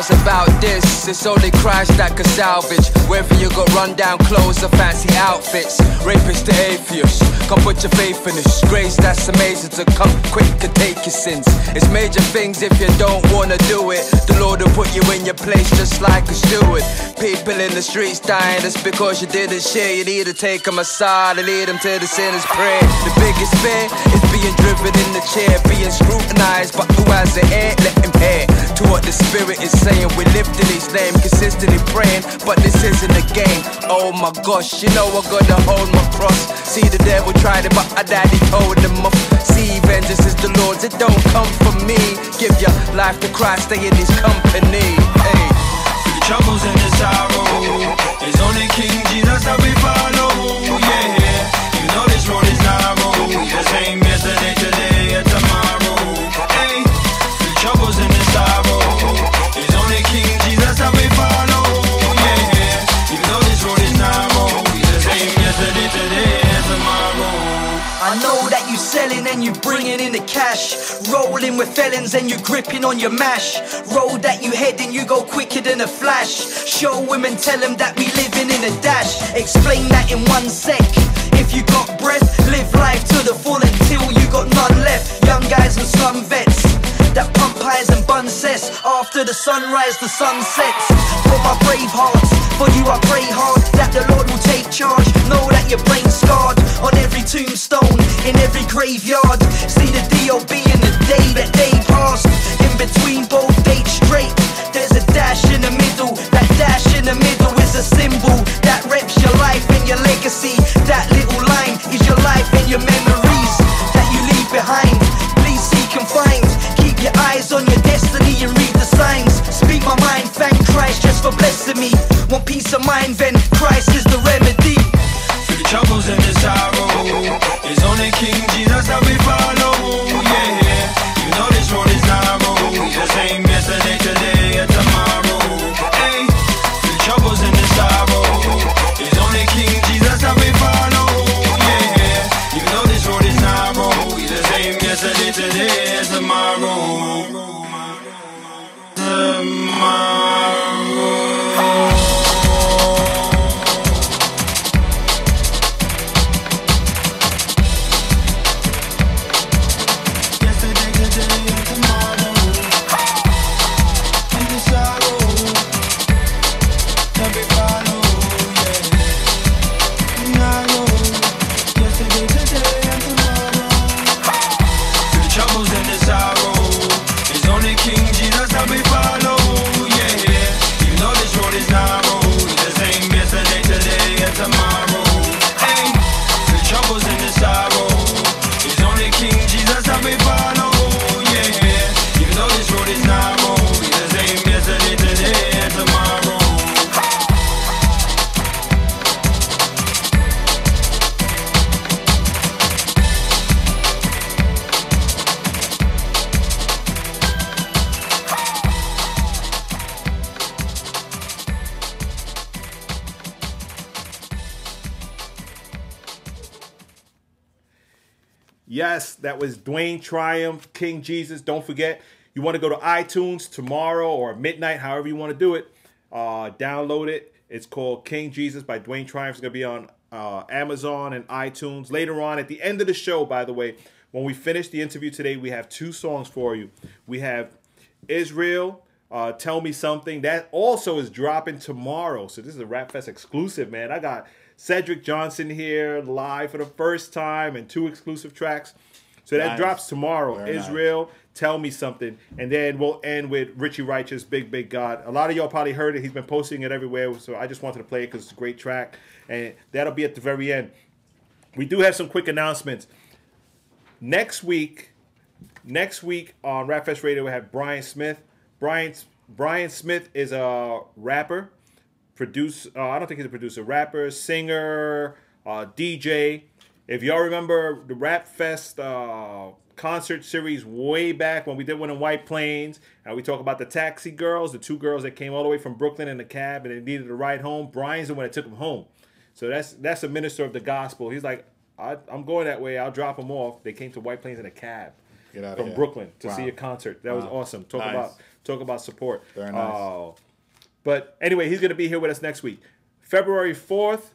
Speaker 3: So how's about this? It's only Christ that can salvage. Whether you got rundown clothes or fancy outfits, rapists to atheists. Come put your faith in this grace that's amazing to come quick and take your sins. It's major things if you don't wanna do it. The Lord will put you in your place just like a steward. People in the streets dying just because you didn't share. You need to take them aside and lead them to the sinner's prayer. The biggest fear is being driven in the chair, being scrutinized. But who has an ear? Let him hear to what the Spirit is saying. We lift in His name, consistently praying, but this isn't a game. Oh my gosh, you know I'm gonna hold my cross. See the devil tried it, but our daddy told him off. See, vengeance is the Lord's, it don't come from me. Give your life to Christ, stay in His company. Hey.
Speaker 11: The troubles and the sorrow, it's only King Jesus that we follow,
Speaker 3: bringing in the cash. Rolling with felons and you gripping on your mash. Road that you heading, you go quicker than a flash. Show women, tell them that we living in a dash. Explain that in one sec. If you got breath, live life to the full until you got none left. Young guys and slum vets that pump pies and bun. After the sunrise, the sun sets. For my brave hearts, for you I pray hard that the Lord will take charge. Know that your brain's scarred on every tombstone, in every graveyard. See the DOB in the day that they
Speaker 7: was Dwayne Tryumf, King Jesus. Don't forget, you want to go to iTunes tomorrow or midnight, however you want to do it. Uh, download it. It's called King Jesus by Dwayne Tryumf. It's going to be on uh, Amazon and iTunes. Later on, at the end of the show, by the way, when we finish the interview today, we have two songs for you. We have Israel, uh, Tell Me Something. That also is dropping tomorrow. So this is a Rap Fest exclusive, man. I got Cedric Johnson here live for the first time and two exclusive tracks. So that
Speaker 6: Nice.
Speaker 7: drops tomorrow.
Speaker 6: Very nice.
Speaker 7: Israel, Tell Me Something. And then we'll end with Richie Righteous, Big Big God. A lot of y'all probably heard it. He's been posting it everywhere. So I just wanted to play it because it's a great track. And that'll be at the very end. We do have some quick announcements. Next week, next week on Rap Fest Radio, we have Brian Smith. Brian Brian Smith is a rapper, produce. Uh, I don't think he's a producer, rapper, singer, uh, DJ. If y'all remember the Rap Fest uh, concert series way back when we did one in White Plains, and we talk about the taxi girls, the two girls that came all the way from Brooklyn in the cab and they needed a ride home. Brian's the one that took them home. So that's that's a minister of the gospel. He's like, I, I'm going that way. I'll drop them off. They came to White Plains in a cab from
Speaker 6: here.
Speaker 7: Brooklyn to
Speaker 6: Wow.
Speaker 7: see a concert. That was awesome. Talk
Speaker 6: Nice.
Speaker 7: about talk about support.
Speaker 6: Very nice.
Speaker 7: Uh, but anyway, he's going to be here with us next week, February fourth,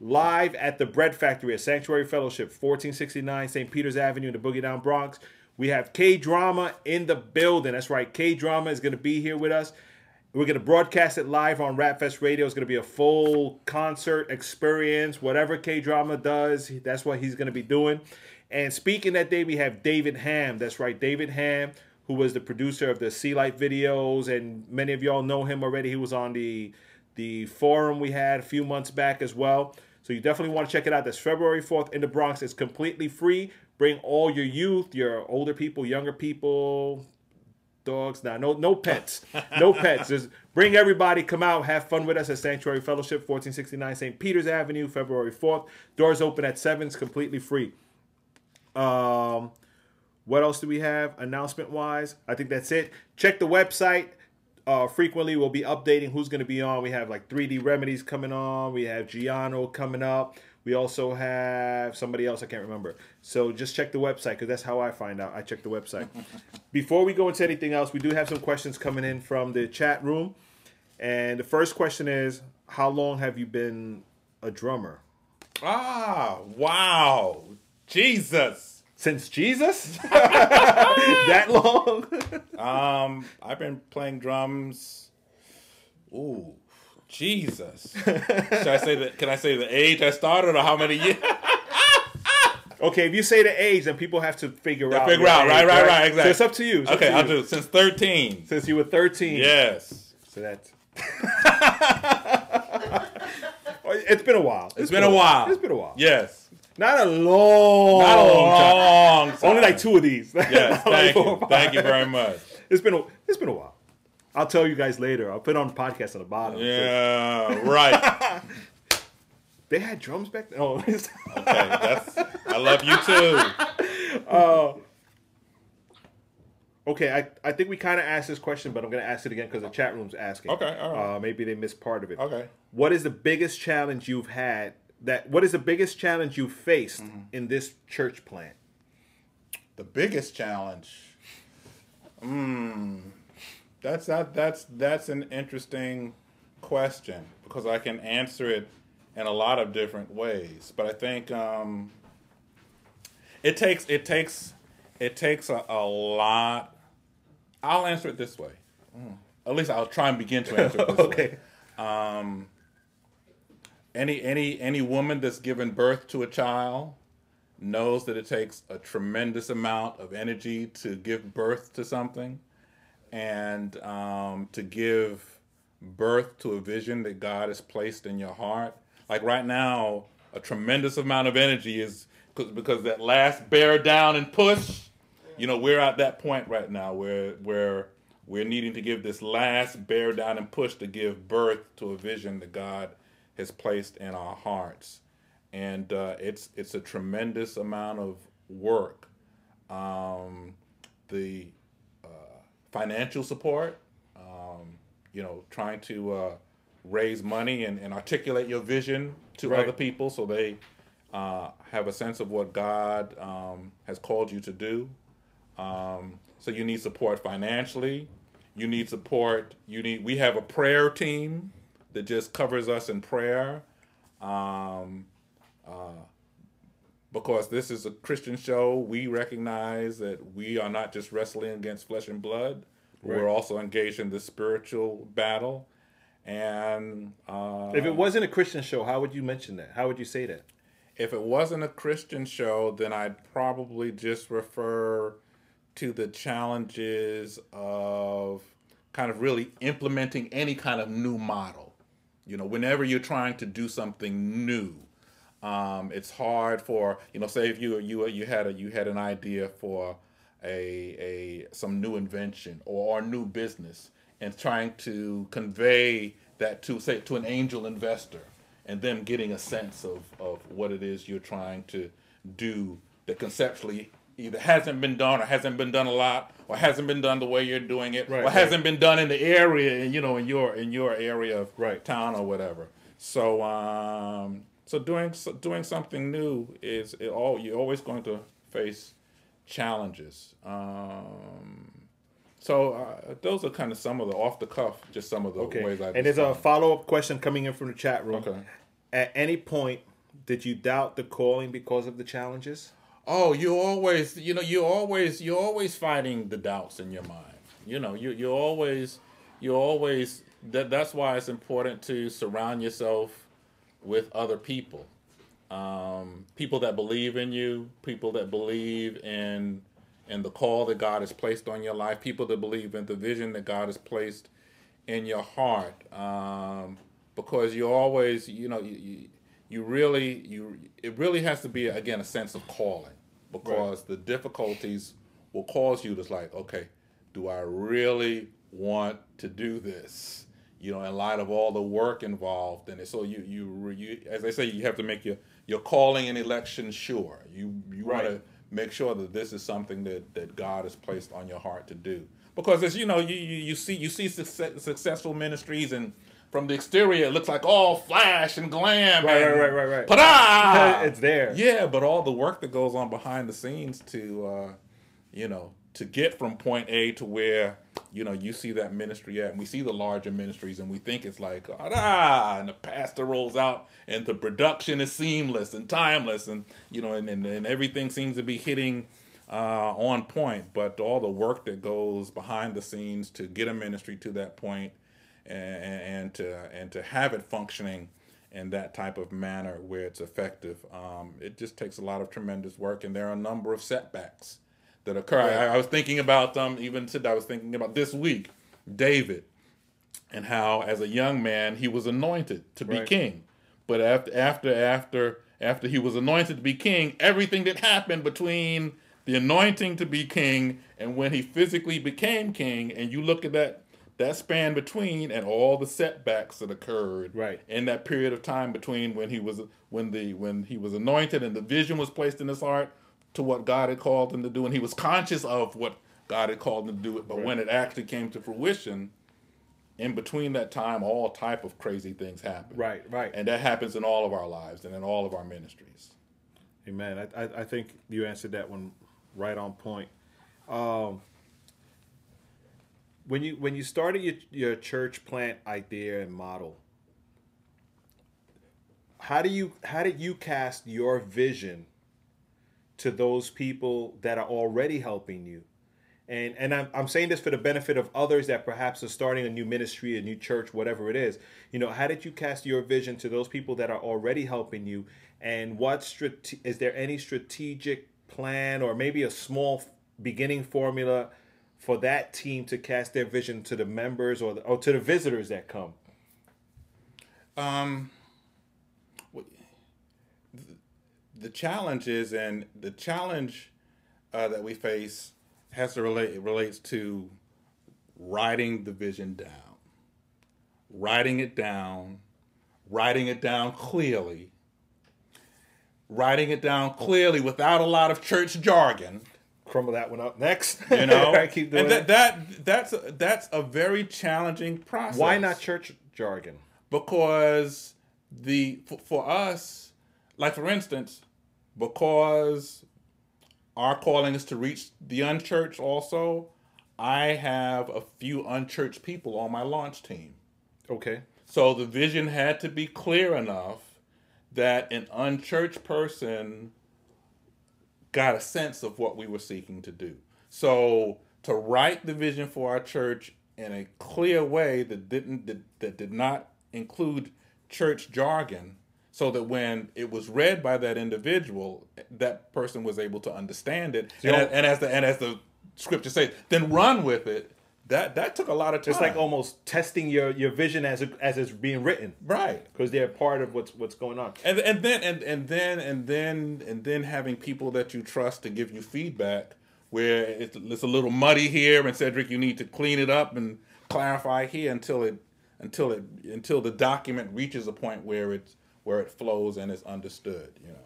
Speaker 7: live at the Bread Factory at Sanctuary Fellowship, 1469 St. Peter's Avenue in the Boogie Down Bronx. We have K Drama in the building. That's right. K Drama is going to be here with us. We're going to broadcast it live on Rap Fest Radio. It's going to be a full concert experience. Whatever K Drama does, that's what he's going to be doing. And speaking that day, we have David Ham. That's right, David Ham, who was the producer of the C-Lite videos, and many of y'all know him already. He was on the the forum we had a few months back as well. So you definitely want to check it out. That's February 4th in the Bronx. It's completely free. Bring all your youth, your older people, younger people, dogs. Now, no, no pets, no pets. Just bring everybody. Come out, have fun with us at Sanctuary Fellowship, 1469 St. Peter's Avenue, February 4th. Doors open at seven. It's completely free. Um, what else do we have announcement wise? I think that's it. Check the website. Uh, frequently, we'll be updating who's going to be on. We have like 3D Remedies coming on. We have Giano coming up. We also have somebody else I can't remember. So just check the website because that's how I find out. I check the website. Before we go into anything else, we do have some questions coming in from the chat room. And the first question is How long have you been a drummer?
Speaker 6: Ah, wow. Jesus.
Speaker 7: Since Jesus? that long?
Speaker 6: Um, I've been playing drums. Ooh, Jesus. Should I say that? Can I say the age I started or how many years?
Speaker 7: Okay, if you say the age, then people have to figure out.
Speaker 6: Figure
Speaker 7: your
Speaker 6: out, right,
Speaker 7: age,
Speaker 6: right, right, exactly.
Speaker 7: So it's up to you. It's up
Speaker 6: Okay,
Speaker 7: to
Speaker 6: I'll
Speaker 7: you.
Speaker 6: do it since 13.
Speaker 7: Since you were 13.
Speaker 6: Yes.
Speaker 7: So that's. it's been a while.
Speaker 6: It's been a while.
Speaker 7: It's been a while.
Speaker 6: Yes.
Speaker 7: Not a long.
Speaker 6: Not a
Speaker 7: time.
Speaker 6: long time.
Speaker 7: Only like two of these.
Speaker 6: Yes,
Speaker 7: Not like
Speaker 6: thank you. Thank you very much.
Speaker 7: It's been a, it's been a while. I'll tell you guys later. I'll put it on the podcast at the bottom.
Speaker 6: Yeah, right.
Speaker 7: They had drums back then. Oh,
Speaker 6: Okay, that's. I love you too.
Speaker 7: okay. I, I think we kind of asked this question, but I'm going to ask it again because the chat room's asking.
Speaker 6: Okay, all right.
Speaker 7: Uh, maybe they missed part of it.
Speaker 6: Okay.
Speaker 7: What is the biggest challenge you've had? That what is the biggest challenge you faced
Speaker 6: Mm-hmm.
Speaker 7: in this church plant?
Speaker 6: The biggest challenge. Hmm. That's that. That's that's an interesting question because I can answer it in a lot of different ways. But I think um, it takes it takes it takes a, a lot. I'll answer it this way. At least I'll try and begin to answer it this way.
Speaker 7: okay.
Speaker 6: Any any any woman that's given birth to a child knows that it takes a tremendous amount of energy to give birth to something and um, to give birth to a vision that god has placed in your heart. Like right now a tremendous amount of energy is 'cause- because that last bear down and push you know we're at that point right now where where we're needing to give this last bear down and push to give birth to a vision that god has placed in our hearts and uh, it's it's a tremendous amount of work um, the uh, financial support um, you know trying to uh, raise money and, and articulate your vision to
Speaker 7: Right.
Speaker 6: other people so they uh, have a sense of what God um, has called you to do. Um, so you need support financially. You need support. You need. We have a prayer team that just covers us in prayer. Um, uh, because this is a Christian show, we recognize that we are not just wrestling against flesh and blood. We're also engaged in the spiritual battle. And uh,
Speaker 7: If it wasn't a Christian show, how would you mention that? How would you say that?
Speaker 6: if it wasn't a Christian show, then I'd probably just refer to the challenges of kind of really implementing any kind of new model. You know, whenever you're trying to do something new, um, it's hard for you know, say if you you you had a you had an idea for a a some new invention or, or new business and trying to convey that to say to an angel investor and them getting a sense of, of what it is you're trying to do that conceptually either hasn't been done or hasn't been done a lot or hasn't been done the way you're doing it
Speaker 7: Right,
Speaker 6: or
Speaker 7: right.
Speaker 6: hasn't been done in the area you know in your in your area of
Speaker 7: Right.
Speaker 6: town or whatever so um so doing so doing something new is it all you're always going to face challenges um so uh, those are kind of some of the off the cuff just some of the
Speaker 7: Okay.
Speaker 6: ways I
Speaker 7: and there's a follow up question coming in from the chat room.
Speaker 6: Okay.
Speaker 7: At any point, did you doubt the calling because of the challenges?
Speaker 6: Oh, you always, you know, you always, you're always fighting the doubts in your mind. You know, you you always, you're always. That that's why it's important to surround yourself with other people, um, people that believe in you, people that believe in in the call that God has placed on your life, people that believe in the vision that God has placed in your heart. Um, because you always, you know, you, you really, you it really has to be again a sense of calling, because the difficulties will cause you to like, okay, do I really want to do this? You know, in light of all the work involved in it. So you you you as I say, you have to make your your calling and election sure. You you want to make sure that this is something that that God has placed on your heart to do. Because as you know, you you, you see you see success, successful ministries and from the exterior it looks like all flash and glam.
Speaker 7: Right,
Speaker 6: and
Speaker 7: right, right, right, right. It's there.
Speaker 6: Yeah, but all the work that goes on behind the scenes to, uh, you know, to get from point A to where, you know, you see that ministry at, and we see the larger ministries, and we think it's like, ah, and the pastor rolls out, and the production is seamless and timeless, and you know, and and, and everything seems to be hitting uh, on point. But all the work that goes behind the scenes to get a ministry to that point, and, and to and to have it functioning in that type of manner where it's effective. Um, it just takes a lot of tremendous work, and there are a number of setbacks that occur. I, I was thinking about them even today. I was thinking about this week, David, and how as a young man he was anointed to be
Speaker 7: Right.
Speaker 6: king, but after after after after he was anointed to be king, everything that happened between the anointing to be king and when he physically became king, and you look at that that span between and all the setbacks that occurred
Speaker 7: Right.
Speaker 6: in that period of time between when he was when the when he was anointed and the vision was placed in his heart to what God had called him to do and he was conscious of what God had called him to do it but when it actually came to fruition in between that time all type of crazy things happen
Speaker 7: Right, right.
Speaker 6: and that happens in all of our lives and in all of our ministries
Speaker 7: Amen. I, I, I think you answered that one right on point. Um, when you when you started your, your church plant idea and model, how do you how did you cast your vision to those people that are already helping you? And and I'm, I'm saying this for the benefit of others that perhaps are starting a new ministry, a new church, whatever it is. You know, how did you cast your vision to those people that are already helping you? And what strate- is there any strategic plan or maybe a small beginning formula for that team to cast their vision to the members or the, or to the visitors that come?
Speaker 6: Um, the challenge is, and the challenge uh, that we face has to relate relates to writing the vision down, writing it down, writing it down clearly, writing it down clearly without a lot of church jargon.
Speaker 7: Crumble that one up next.
Speaker 6: You know,
Speaker 7: I keep doing
Speaker 6: and that, that that's that's a very challenging process.
Speaker 7: Why not church jargon?
Speaker 6: because the for, for us like for instance, because our calling is to reach the unchurched also, I have a few unchurched people on my launch team.
Speaker 7: Okay.
Speaker 6: So the vision had to be clear enough that an unchurched person got a sense of what we were seeking to do. So to write the vision for our church in a clear way that didn't that, that did not include church jargon so that when it was read by that individual that person was able to understand it and, as, and as the and as the scripture says then run with it that that took a lot of time
Speaker 7: It's like almost testing your your vision as it, as it's being written,
Speaker 6: right.
Speaker 7: Because they're part of what's what's going on.
Speaker 6: and and then and, and then and then and then having people that you trust to give you feedback where it's, it's a little muddy here and Cedric you need to clean it up and clarify here until it until it until the document reaches a point where it's where it flows and is understood you know.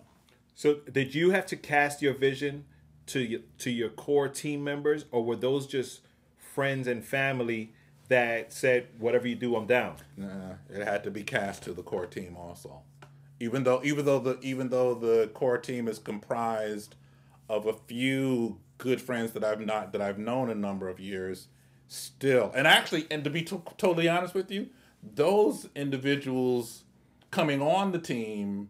Speaker 7: So, did you have to cast your vision to your, to your core team members, or were those just friends and family that said, "Whatever you do, I'm down"?
Speaker 6: Nah, it had to be cast to the core team also. Even though even though the even though the core team is comprised of a few good friends that I've not that I've known a number of years, still and actually and to be to- totally honest with you, those individuals coming on the team.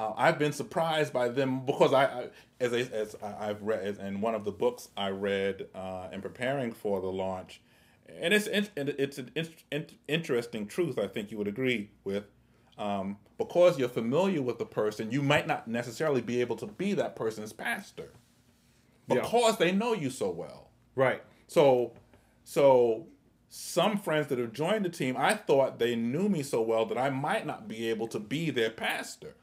Speaker 6: Uh, I've been surprised by them because I, I as I, as I've read in one of the books I read uh, in preparing for the launch, and it's it's an in- in- interesting truth. I think you would agree with. Um, because you're familiar with the person, you might not necessarily be able to be that person's pastor
Speaker 7: Yeah.
Speaker 6: because they know you so well.
Speaker 7: Right.
Speaker 6: So, so some friends that have joined the team, I thought they knew me so well that I might not be able to be their pastor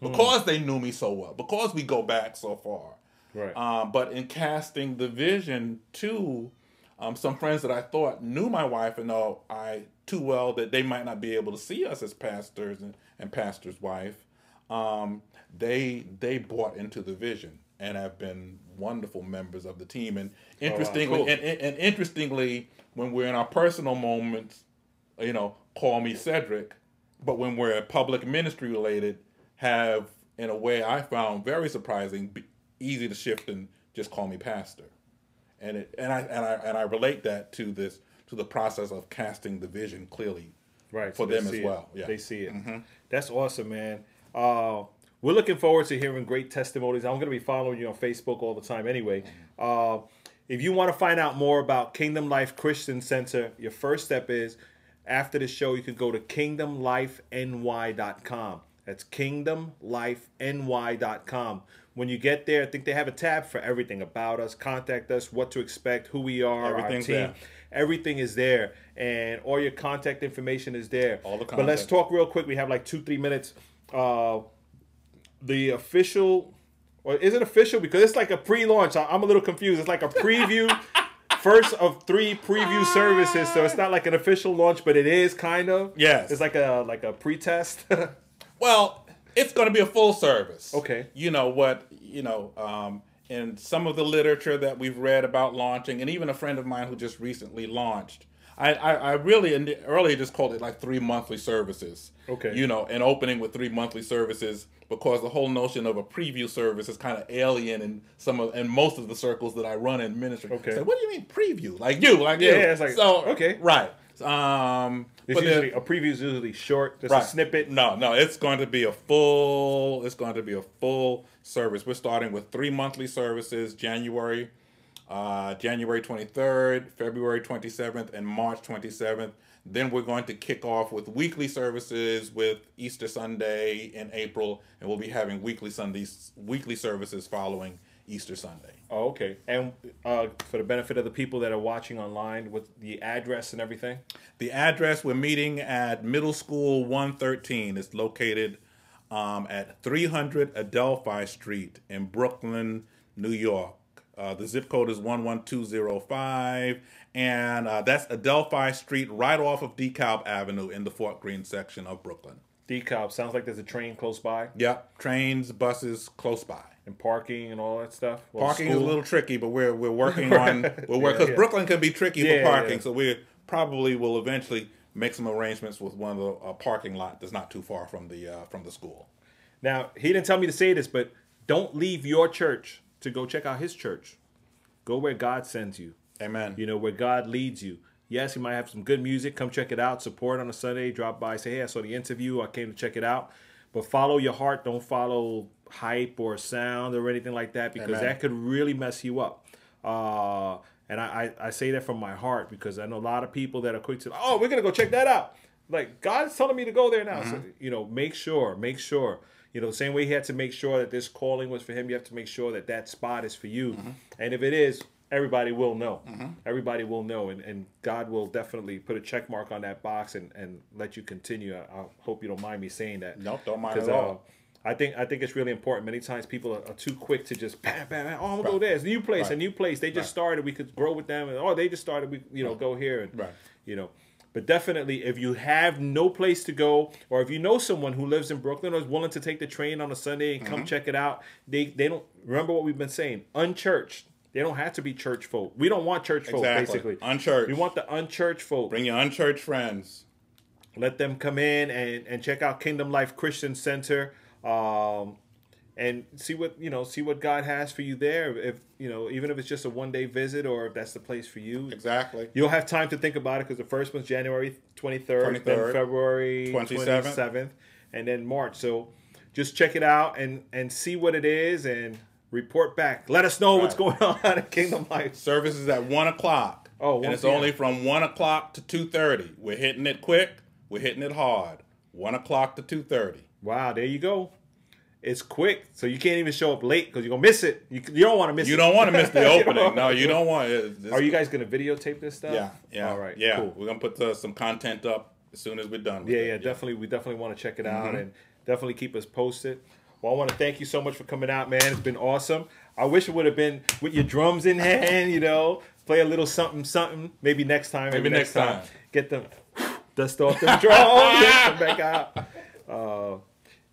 Speaker 6: because they knew me so well, because we go back so far.
Speaker 7: Right.
Speaker 6: Um, but in casting the vision to um, some friends that I thought knew my wife and know I too well that they might not be able to see us as pastors and, and pastor's wife, um, they they bought into the vision and have been wonderful members of the team. And interestingly,
Speaker 7: cool.
Speaker 6: and, and, and interestingly, when we're in our personal moments, you know, call me Cedric, but when we're public ministry related, have in a way I found very surprising, be easy to shift and just call me pastor, and it and I and I and I relate that to this to the process of casting the vision clearly,
Speaker 7: right
Speaker 6: for
Speaker 7: so
Speaker 6: them as
Speaker 7: see it.
Speaker 6: well. Yeah,
Speaker 7: they see it. That's awesome man. Uh we're looking forward to hearing great testimonies. I'm going to be following you on facebook all the time anyway. Uh if you want to find out more about kingdom life christian center your first step is after the show you can go to kingdomlifeny.com that's kingdomlifeny.com when you get there i think they have a tab for everything about us. Contact us what to expect who we are
Speaker 6: Everything's
Speaker 7: our team.
Speaker 6: there.
Speaker 7: everything is there and all your contact information is there.
Speaker 6: All the
Speaker 7: but let's talk real quick. We have like two three minutes. Uh the official or is it official? Because it's like a pre-launch. I- i'm a little confused. It's like a preview. First of three preview services. So it's not like an official launch but it is kind of.
Speaker 6: Yes.
Speaker 7: it's like a like a pre-test
Speaker 6: Well, it's going to be a full service.
Speaker 7: Okay.
Speaker 6: You know what? You know, um, in some of the literature that we've read about launching, and even a friend of mine who just recently launched, I, I, I really in the- earlier just called it like three monthly services.
Speaker 7: Okay.
Speaker 6: You know, and opening with three monthly services because the whole notion of a preview service is kind of alien in some of and most of the circles that I run in ministry.
Speaker 7: Okay.
Speaker 6: So what do you mean preview? Like you, like
Speaker 7: Yeah,
Speaker 6: you.
Speaker 7: yeah, it's like,
Speaker 6: so
Speaker 7: okay.
Speaker 6: right. Um,
Speaker 7: it's usually a preview is usually short just a snippet
Speaker 6: no, no, it's going to be a full. It's going to be a full service. We're starting with three monthly services: January, uh, January twenty third, February twenty seventh, and March twenty seventh. Then we're going to kick off with weekly services with Easter Sunday in April, and we'll be having weekly Sundays, weekly services following Easter Sunday.
Speaker 7: oh, okay and uh for the benefit of the people that are watching online with the address and everything
Speaker 6: The address we're meeting at Middle School 113 is located um, at 300 Adelphi Street in Brooklyn, New York. Uh, the zip code is 11205, and uh, that's Adelphi Street right off of DeKalb Avenue in the Fort Greene section of Brooklyn.
Speaker 7: DeKalb sounds like there's a train close by
Speaker 6: Yep, trains, buses close by.
Speaker 7: And parking and all that stuff Well,
Speaker 6: Parking is a little tricky, but we're we're working on we're because
Speaker 7: yeah.
Speaker 6: Brooklyn can be tricky
Speaker 7: Yeah,
Speaker 6: for parking,
Speaker 7: yeah.
Speaker 6: so we probably will eventually make some arrangements with one of the uh, parking lot that's not too far from the uh, from the school.
Speaker 7: Now, he didn't tell me to say this, but don't leave your church to go check out his church. Go where God sends you.
Speaker 6: Amen.
Speaker 7: You know, where God leads you. Yes, he might have some good music. Come check it out. Support on a Sunday. Drop by. Say, hey, I saw the interview. I came to check it out. But follow your heart. Don't follow hype or sound or anything like that because
Speaker 6: Amen.
Speaker 7: that could really mess you up. Uh, and I, I, I say that from my heart because I know a lot of people that are quick to, oh, we're going to go check that out. Like, God's telling me to go there now. So, you know, make sure, make sure. You know, the same way he had to make sure that this calling was for him, you have to make sure that that spot is for you. And if it is, everybody will know. Everybody will know. And, and God will definitely put a check mark on that box and, and let you continue. I, I hope you don't mind me saying that.
Speaker 6: Nope, don't mind at all.
Speaker 7: uh, I think I think it's really important. Many times people are, are too quick to just bam, bam, bam. Oh, gonna go there. It's a new place, a new place. They just
Speaker 6: Right.
Speaker 7: started. We could grow with them. And, oh, they just started. We you know go here and
Speaker 6: Right.
Speaker 7: you know. But definitely, if you have no place to go, or if you know someone who lives in Brooklyn or is willing to take the train on a Sunday and
Speaker 6: Mm-hmm.
Speaker 7: come check it out, they they don't remember what we've been saying. Unchurched. They don't have to be church folk. We don't want church folk.
Speaker 6: Exactly.
Speaker 7: Basically,
Speaker 6: Unchurched.
Speaker 7: We want the unchurched folk.
Speaker 6: Bring your unchurched friends.
Speaker 7: Let them come in and, and check out Kingdom Life Christian Center, um, and see what you know. See what God has for you there. If you know, even if it's just a one day visit, or if that's the place for you.
Speaker 6: Exactly.
Speaker 7: You'll have time to think about it because the first one's January twenty third, then February twenty
Speaker 6: 27th.
Speaker 7: seventh, and then March. So just check it out and and see what it is and report back. Let us know what's going
Speaker 6: Right.
Speaker 7: on at Kingdom Life.
Speaker 6: Service is at one o'clock.
Speaker 7: Oh,
Speaker 6: and it's
Speaker 7: p.m.
Speaker 6: only from one o'clock to two thirty. We're hitting it quick. We're hitting it hard. One o'clock to two thirty.
Speaker 7: Wow, there you go. It's quick, so you can't even show up late because you're gonna miss it. You, you don't want to miss.
Speaker 6: You
Speaker 7: it.
Speaker 6: don't want to miss the opening. No, you don't want. It. This-
Speaker 7: Are you guys gonna videotape this stuff?
Speaker 6: Yeah, yeah.
Speaker 7: All right.
Speaker 6: Yeah,
Speaker 7: Cool.
Speaker 6: we're gonna put uh, some content up as soon as we're done.
Speaker 7: Yeah,
Speaker 6: it.
Speaker 7: yeah, definitely. We definitely want to check it out
Speaker 6: Mm-hmm.
Speaker 7: and definitely keep us posted. Well, I want to thank you so much for coming out, man. It's been awesome. I wish it would have been with your drums in hand, you know, play a little something, something. Maybe next time.
Speaker 6: Maybe next time.
Speaker 7: Get them dust off them drums. and come back out. Uh,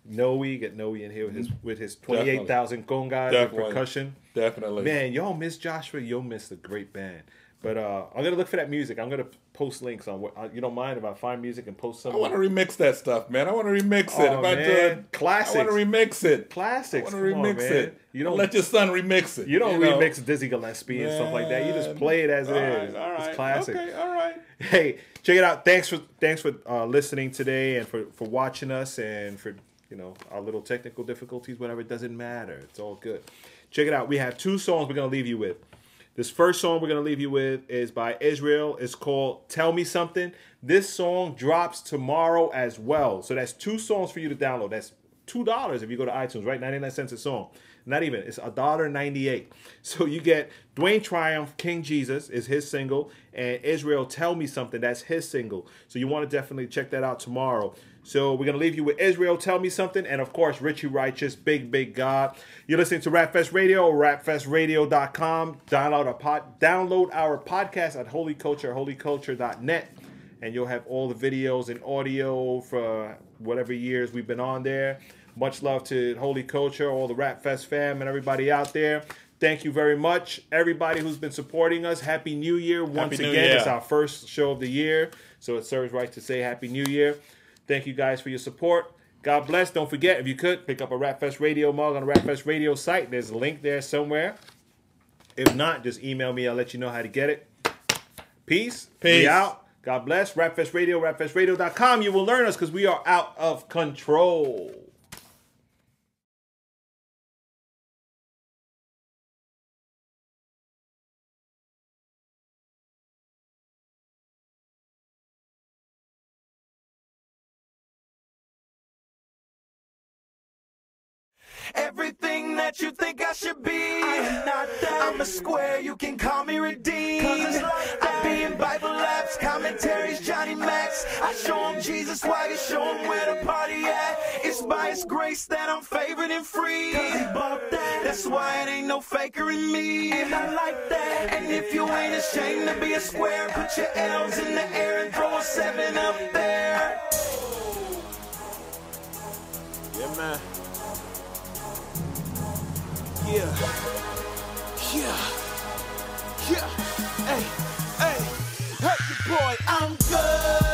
Speaker 7: Noe, get Noe in here with his with his twenty eight thousand congas and
Speaker 6: Definitely.
Speaker 7: percussion.
Speaker 6: Definitely.
Speaker 7: Man, y'all miss Joshua. You'll miss a great band. But uh, I'm gonna look for that music. I'm gonna post links on what uh, you don't mind if I find music and post some.
Speaker 6: I want to remix that stuff, man. I want to remix it.
Speaker 7: Oh,
Speaker 6: if I
Speaker 7: man.
Speaker 6: do,
Speaker 7: Classics.
Speaker 6: I want to remix it.
Speaker 7: classics.
Speaker 6: I want to
Speaker 7: on,
Speaker 6: remix
Speaker 7: man.
Speaker 6: it.
Speaker 7: You don't
Speaker 6: let your son remix it.
Speaker 7: You don't
Speaker 6: know?
Speaker 7: remix Dizzy Gillespie and stuff like that. You just play it as it
Speaker 6: All
Speaker 7: is.
Speaker 6: right, all right.
Speaker 7: It's classic.
Speaker 6: Okay, all right.
Speaker 7: Hey, check it out. Thanks for thanks for uh, listening today and for for watching us and for you know our little technical difficulties. Whatever, it doesn't matter. It's all good. Check it out. We have two songs we're gonna leave you with. This first song we're gonna leave you with is by Israel. It's called "Tell Me Something." This song drops tomorrow as well. So that's two songs for you to download. That's two dollars if you go to iTunes, right? Ninety nine cents a song. Not even. It's a dollar ninety eight. So you get Dwayne Tryumf, King Jesus is his single, and Israel Tell Me Something. That's his single. So you want to definitely check that out tomorrow. So we're gonna leave you with Israel Tell Me Something, and of course Richie Righteous, Big Big God. You're listening to Rapfest Radio, rapfestradio.com. Download our pod, download our podcast at Holy Culture, holyculture.net and you'll have all the videos and audio for whatever years we've been on there. Much love to Holy Culture, all the Rap Fest fam, and everybody out there. Thank you very much, everybody who's been supporting us. Happy New Year once
Speaker 6: New
Speaker 7: again.
Speaker 6: Year.
Speaker 7: It's our first show of the year, so it serves right to say Happy New Year. Thank you guys for your support. God bless. Don't forget, if you could, pick up a Rap Fest Radio mug on the Rap Fest Radio site. There's a link there somewhere. If not, just email me. I'll let you know how to get it. Peace.
Speaker 6: Peace.
Speaker 7: We out. God bless. Rapfest Radio, rapfestradio.com. You will learn us because we are out of control.
Speaker 3: Everything that you think I should be, I am not that. I'm a square, you can call me redeemed. I be in Bible labs, commentaries, Johnny Max. I show him Jesus while you show him where the party at. It's by his grace that I'm favored and free. That's why it ain't no faker in me. And I like that. And if you ain't ashamed to be a square, put your L's in the air and throw a seven up there.
Speaker 10: Yeah, man. Yeah. Yeah. Yeah. Hey, hey. Hey, boy, I'm good.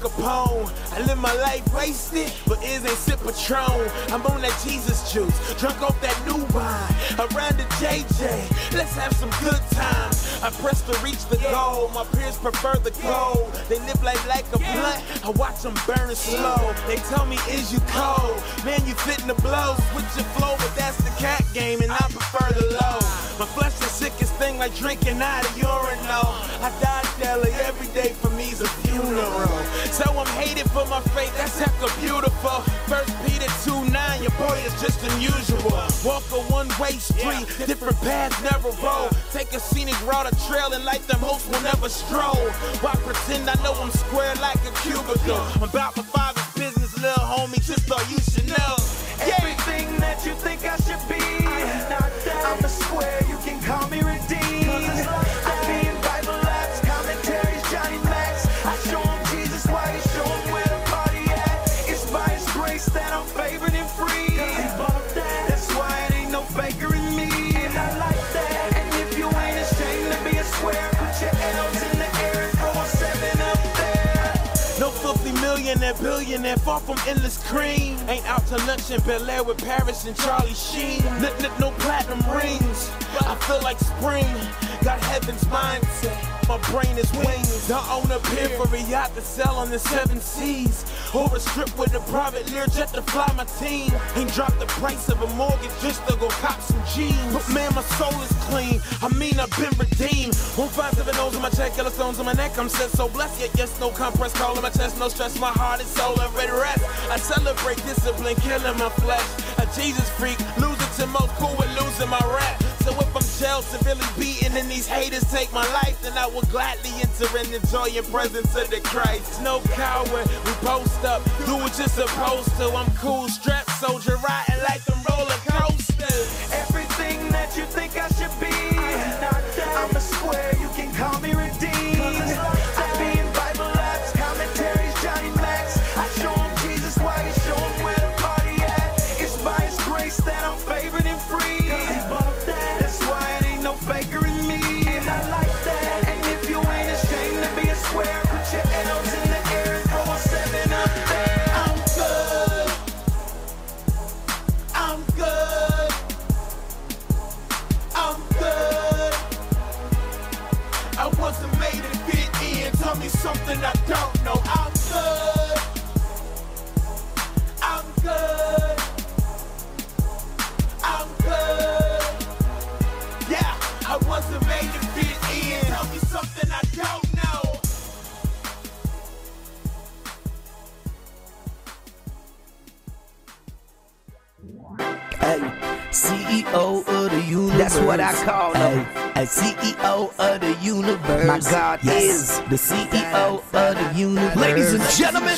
Speaker 10: Capone. I live my life wasted, but is ain't sip Patron. I'm on that Jesus juice, drunk off that new wine. Around the JJ, let's have some good times. I press to reach the goal. My peers prefer the gold. They live life like a blunt. I watch them burn slow. They tell me, is you cold? Man, you fitting the blow. Switch your flow, but that's the cat game, and I prefer the low. My flesh the sickest thing like drinking out of urinal. I die every day for me's a funeral. So I'm hated for my faith, that's hecka beautiful. First Peter 2 9, your boy is just unusual. Walk a one way street, different paths never roll. Take a scenic route, a trail, and like them hosts will never stroll. Why pretend I know I'm square like a cubicle? I'm about my father's business, little homie, just thought you should know.
Speaker 3: Everything that you think I should be,
Speaker 10: millionaire, far from endless cream. Ain't out to lunch in Bel Air with Paris and Charlie Sheen. No, no platinum rings. I feel like spring. Got heaven's mindset. My brain is wings. The owner pier for a yacht to sell on the seven seas. Or a strip with a private Learjet to fly my team. Ain't dropped the price of a mortgage just to go cop some jeans. But man, my soul is clean. I mean, I've been redeemed. One five seven O's on my check, yellow stones on my neck. I'm set so blessed, yet yes, no compress call on my chest, no stress. My heart and soul are at rest. I celebrate discipline, killing my flesh. A Jesus freak, losing to most cool with losing my rap. So if I'm jailed, severely beaten, and these haters take my life, then I will gladly enter and enjoy your presence of the Christ. No coward, we post up, do what you're supposed to. I'm cool, strapped soldier, riding like them roller Wasn't made to fit in. Tell me something I don't know. I'm good.
Speaker 12: CEO of the universe. That's what I call him. Hey, CEO of the universe. My God is the CEO of the universe. Ladies and gentlemen,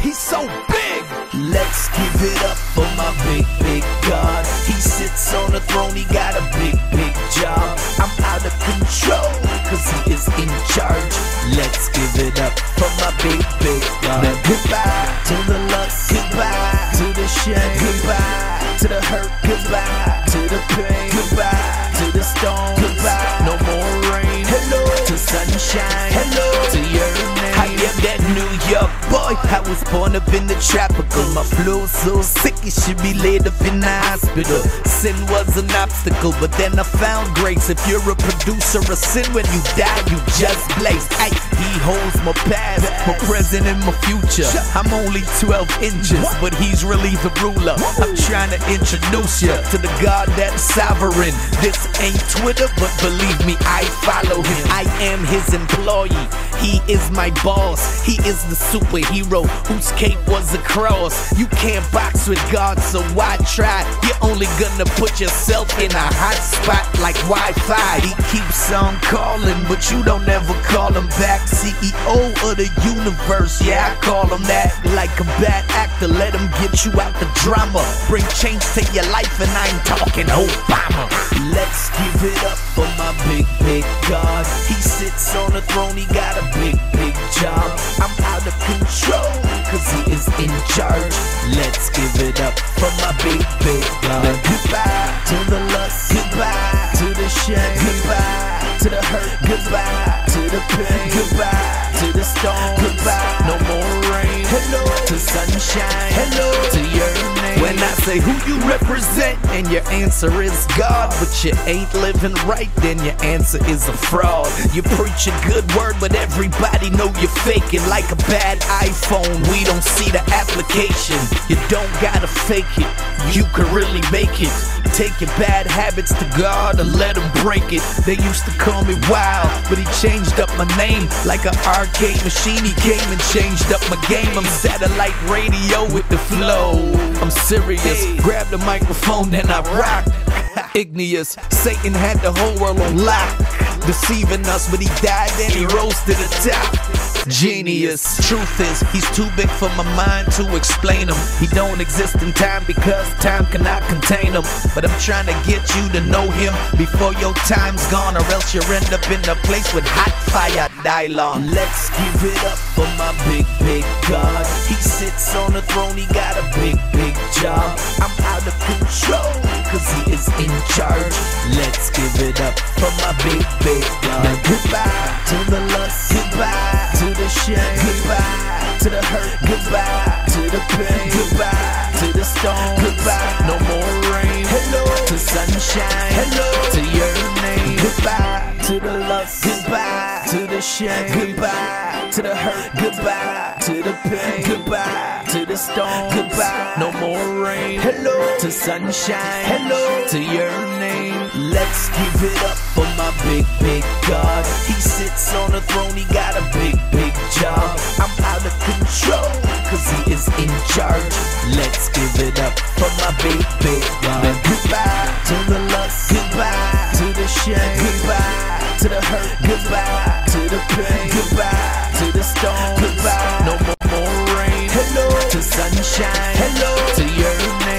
Speaker 12: he's so big. Let's give it up for my big, big God. He sits on the throne, he got a big, big job. I'm out of control, cause he is in charge. Let's give it up for my big, big God. Now goodbye to the lust, goodbye to the shame, goodbye to the hurt, goodbye to the pain, goodbye to the storm, goodbye. No more rain, hello to sunshine, hello to your name. I am that New York boy. I was born up in the tropical. My flow so sick it should be laid up in the hospital. Sin was an obstacle, but then I found grace. If you're a producer of sin, when you die, you just blaze. Holds my past, my present, and my future. I'm only 12 inches, but he's really the ruler. I'm trying to introduce you to the God that's sovereign. This ain't Twitter, but believe me, I follow him. I am his employee. He is my boss. He is the superhero whose cape was a cross. You can't box with God, so why try? You're only gonna put yourself in a hot spot like Wi-Fi. He keeps on calling, but you don't ever call him back. CEO of the universe, yeah, I call him that. Like a bad actor, let him get you out the drama. Bring change to your life, and I ain't talking Obama. Let's give it up for my big, big God. He sits on the throne, he got a big, big job. I'm out of control, cause he is in charge. Let's give it up for my big, big God. Now goodbye to the lust, goodbye to the shame, goodbye sunshine. Hello to your name. When I say who you represent and your answer is God, but you ain't living right, then your answer is a fraud. You preach a good word, but everybody know you're faking like a bad iPhone. We don't see the application. You don't gotta fake it. You can really make it. Take your bad habits to God and let him break it. They used to call me wild, but he changed up my name like an arcade machine. He came and changed up my game. I'm satellite radio with the flow. I'm serious. Grab the microphone and I rock. Igneous, Satan had the whole world on lock. Deceiving us, but he died and he rose to the top. Genius. Truth is, he's too big for my mind to explain him. He don't exist in time because time cannot contain him. But I'm trying to get you to know him before your time's gone, or else you end up in a place with hot fire dialogue. Let's give it up for my big, big God. He sits on the throne, he got a big, big job. I'm out of control, cause he is in charge. Let's give it up for my big, big God. Now goodbye. To the lust, goodbye. To the shame, goodbye. To the hurt, goodbye. To the pain, goodbye. To the storm, goodbye. No more rain, hello. To sunshine, hello. To your name, goodbye. To the lust, goodbye. To the shame, goodbye to the hurt, goodbye to the pain, goodbye to the storm, goodbye. No more rain, hello to sunshine, hello to your name. Let's give it up for my big, big God. He sits on the throne, he got a big, big job. I'm out of control, cause he is in charge. Let's give it up for my big, big God. Now goodbye to the lust, goodbye to the shame, goodbye to the hurt, goodbye to the pain, goodbye to the storm.
Speaker 13: Goodbye. No more, more rain.
Speaker 12: Hello to
Speaker 13: sunshine. Hello
Speaker 12: to
Speaker 13: your name.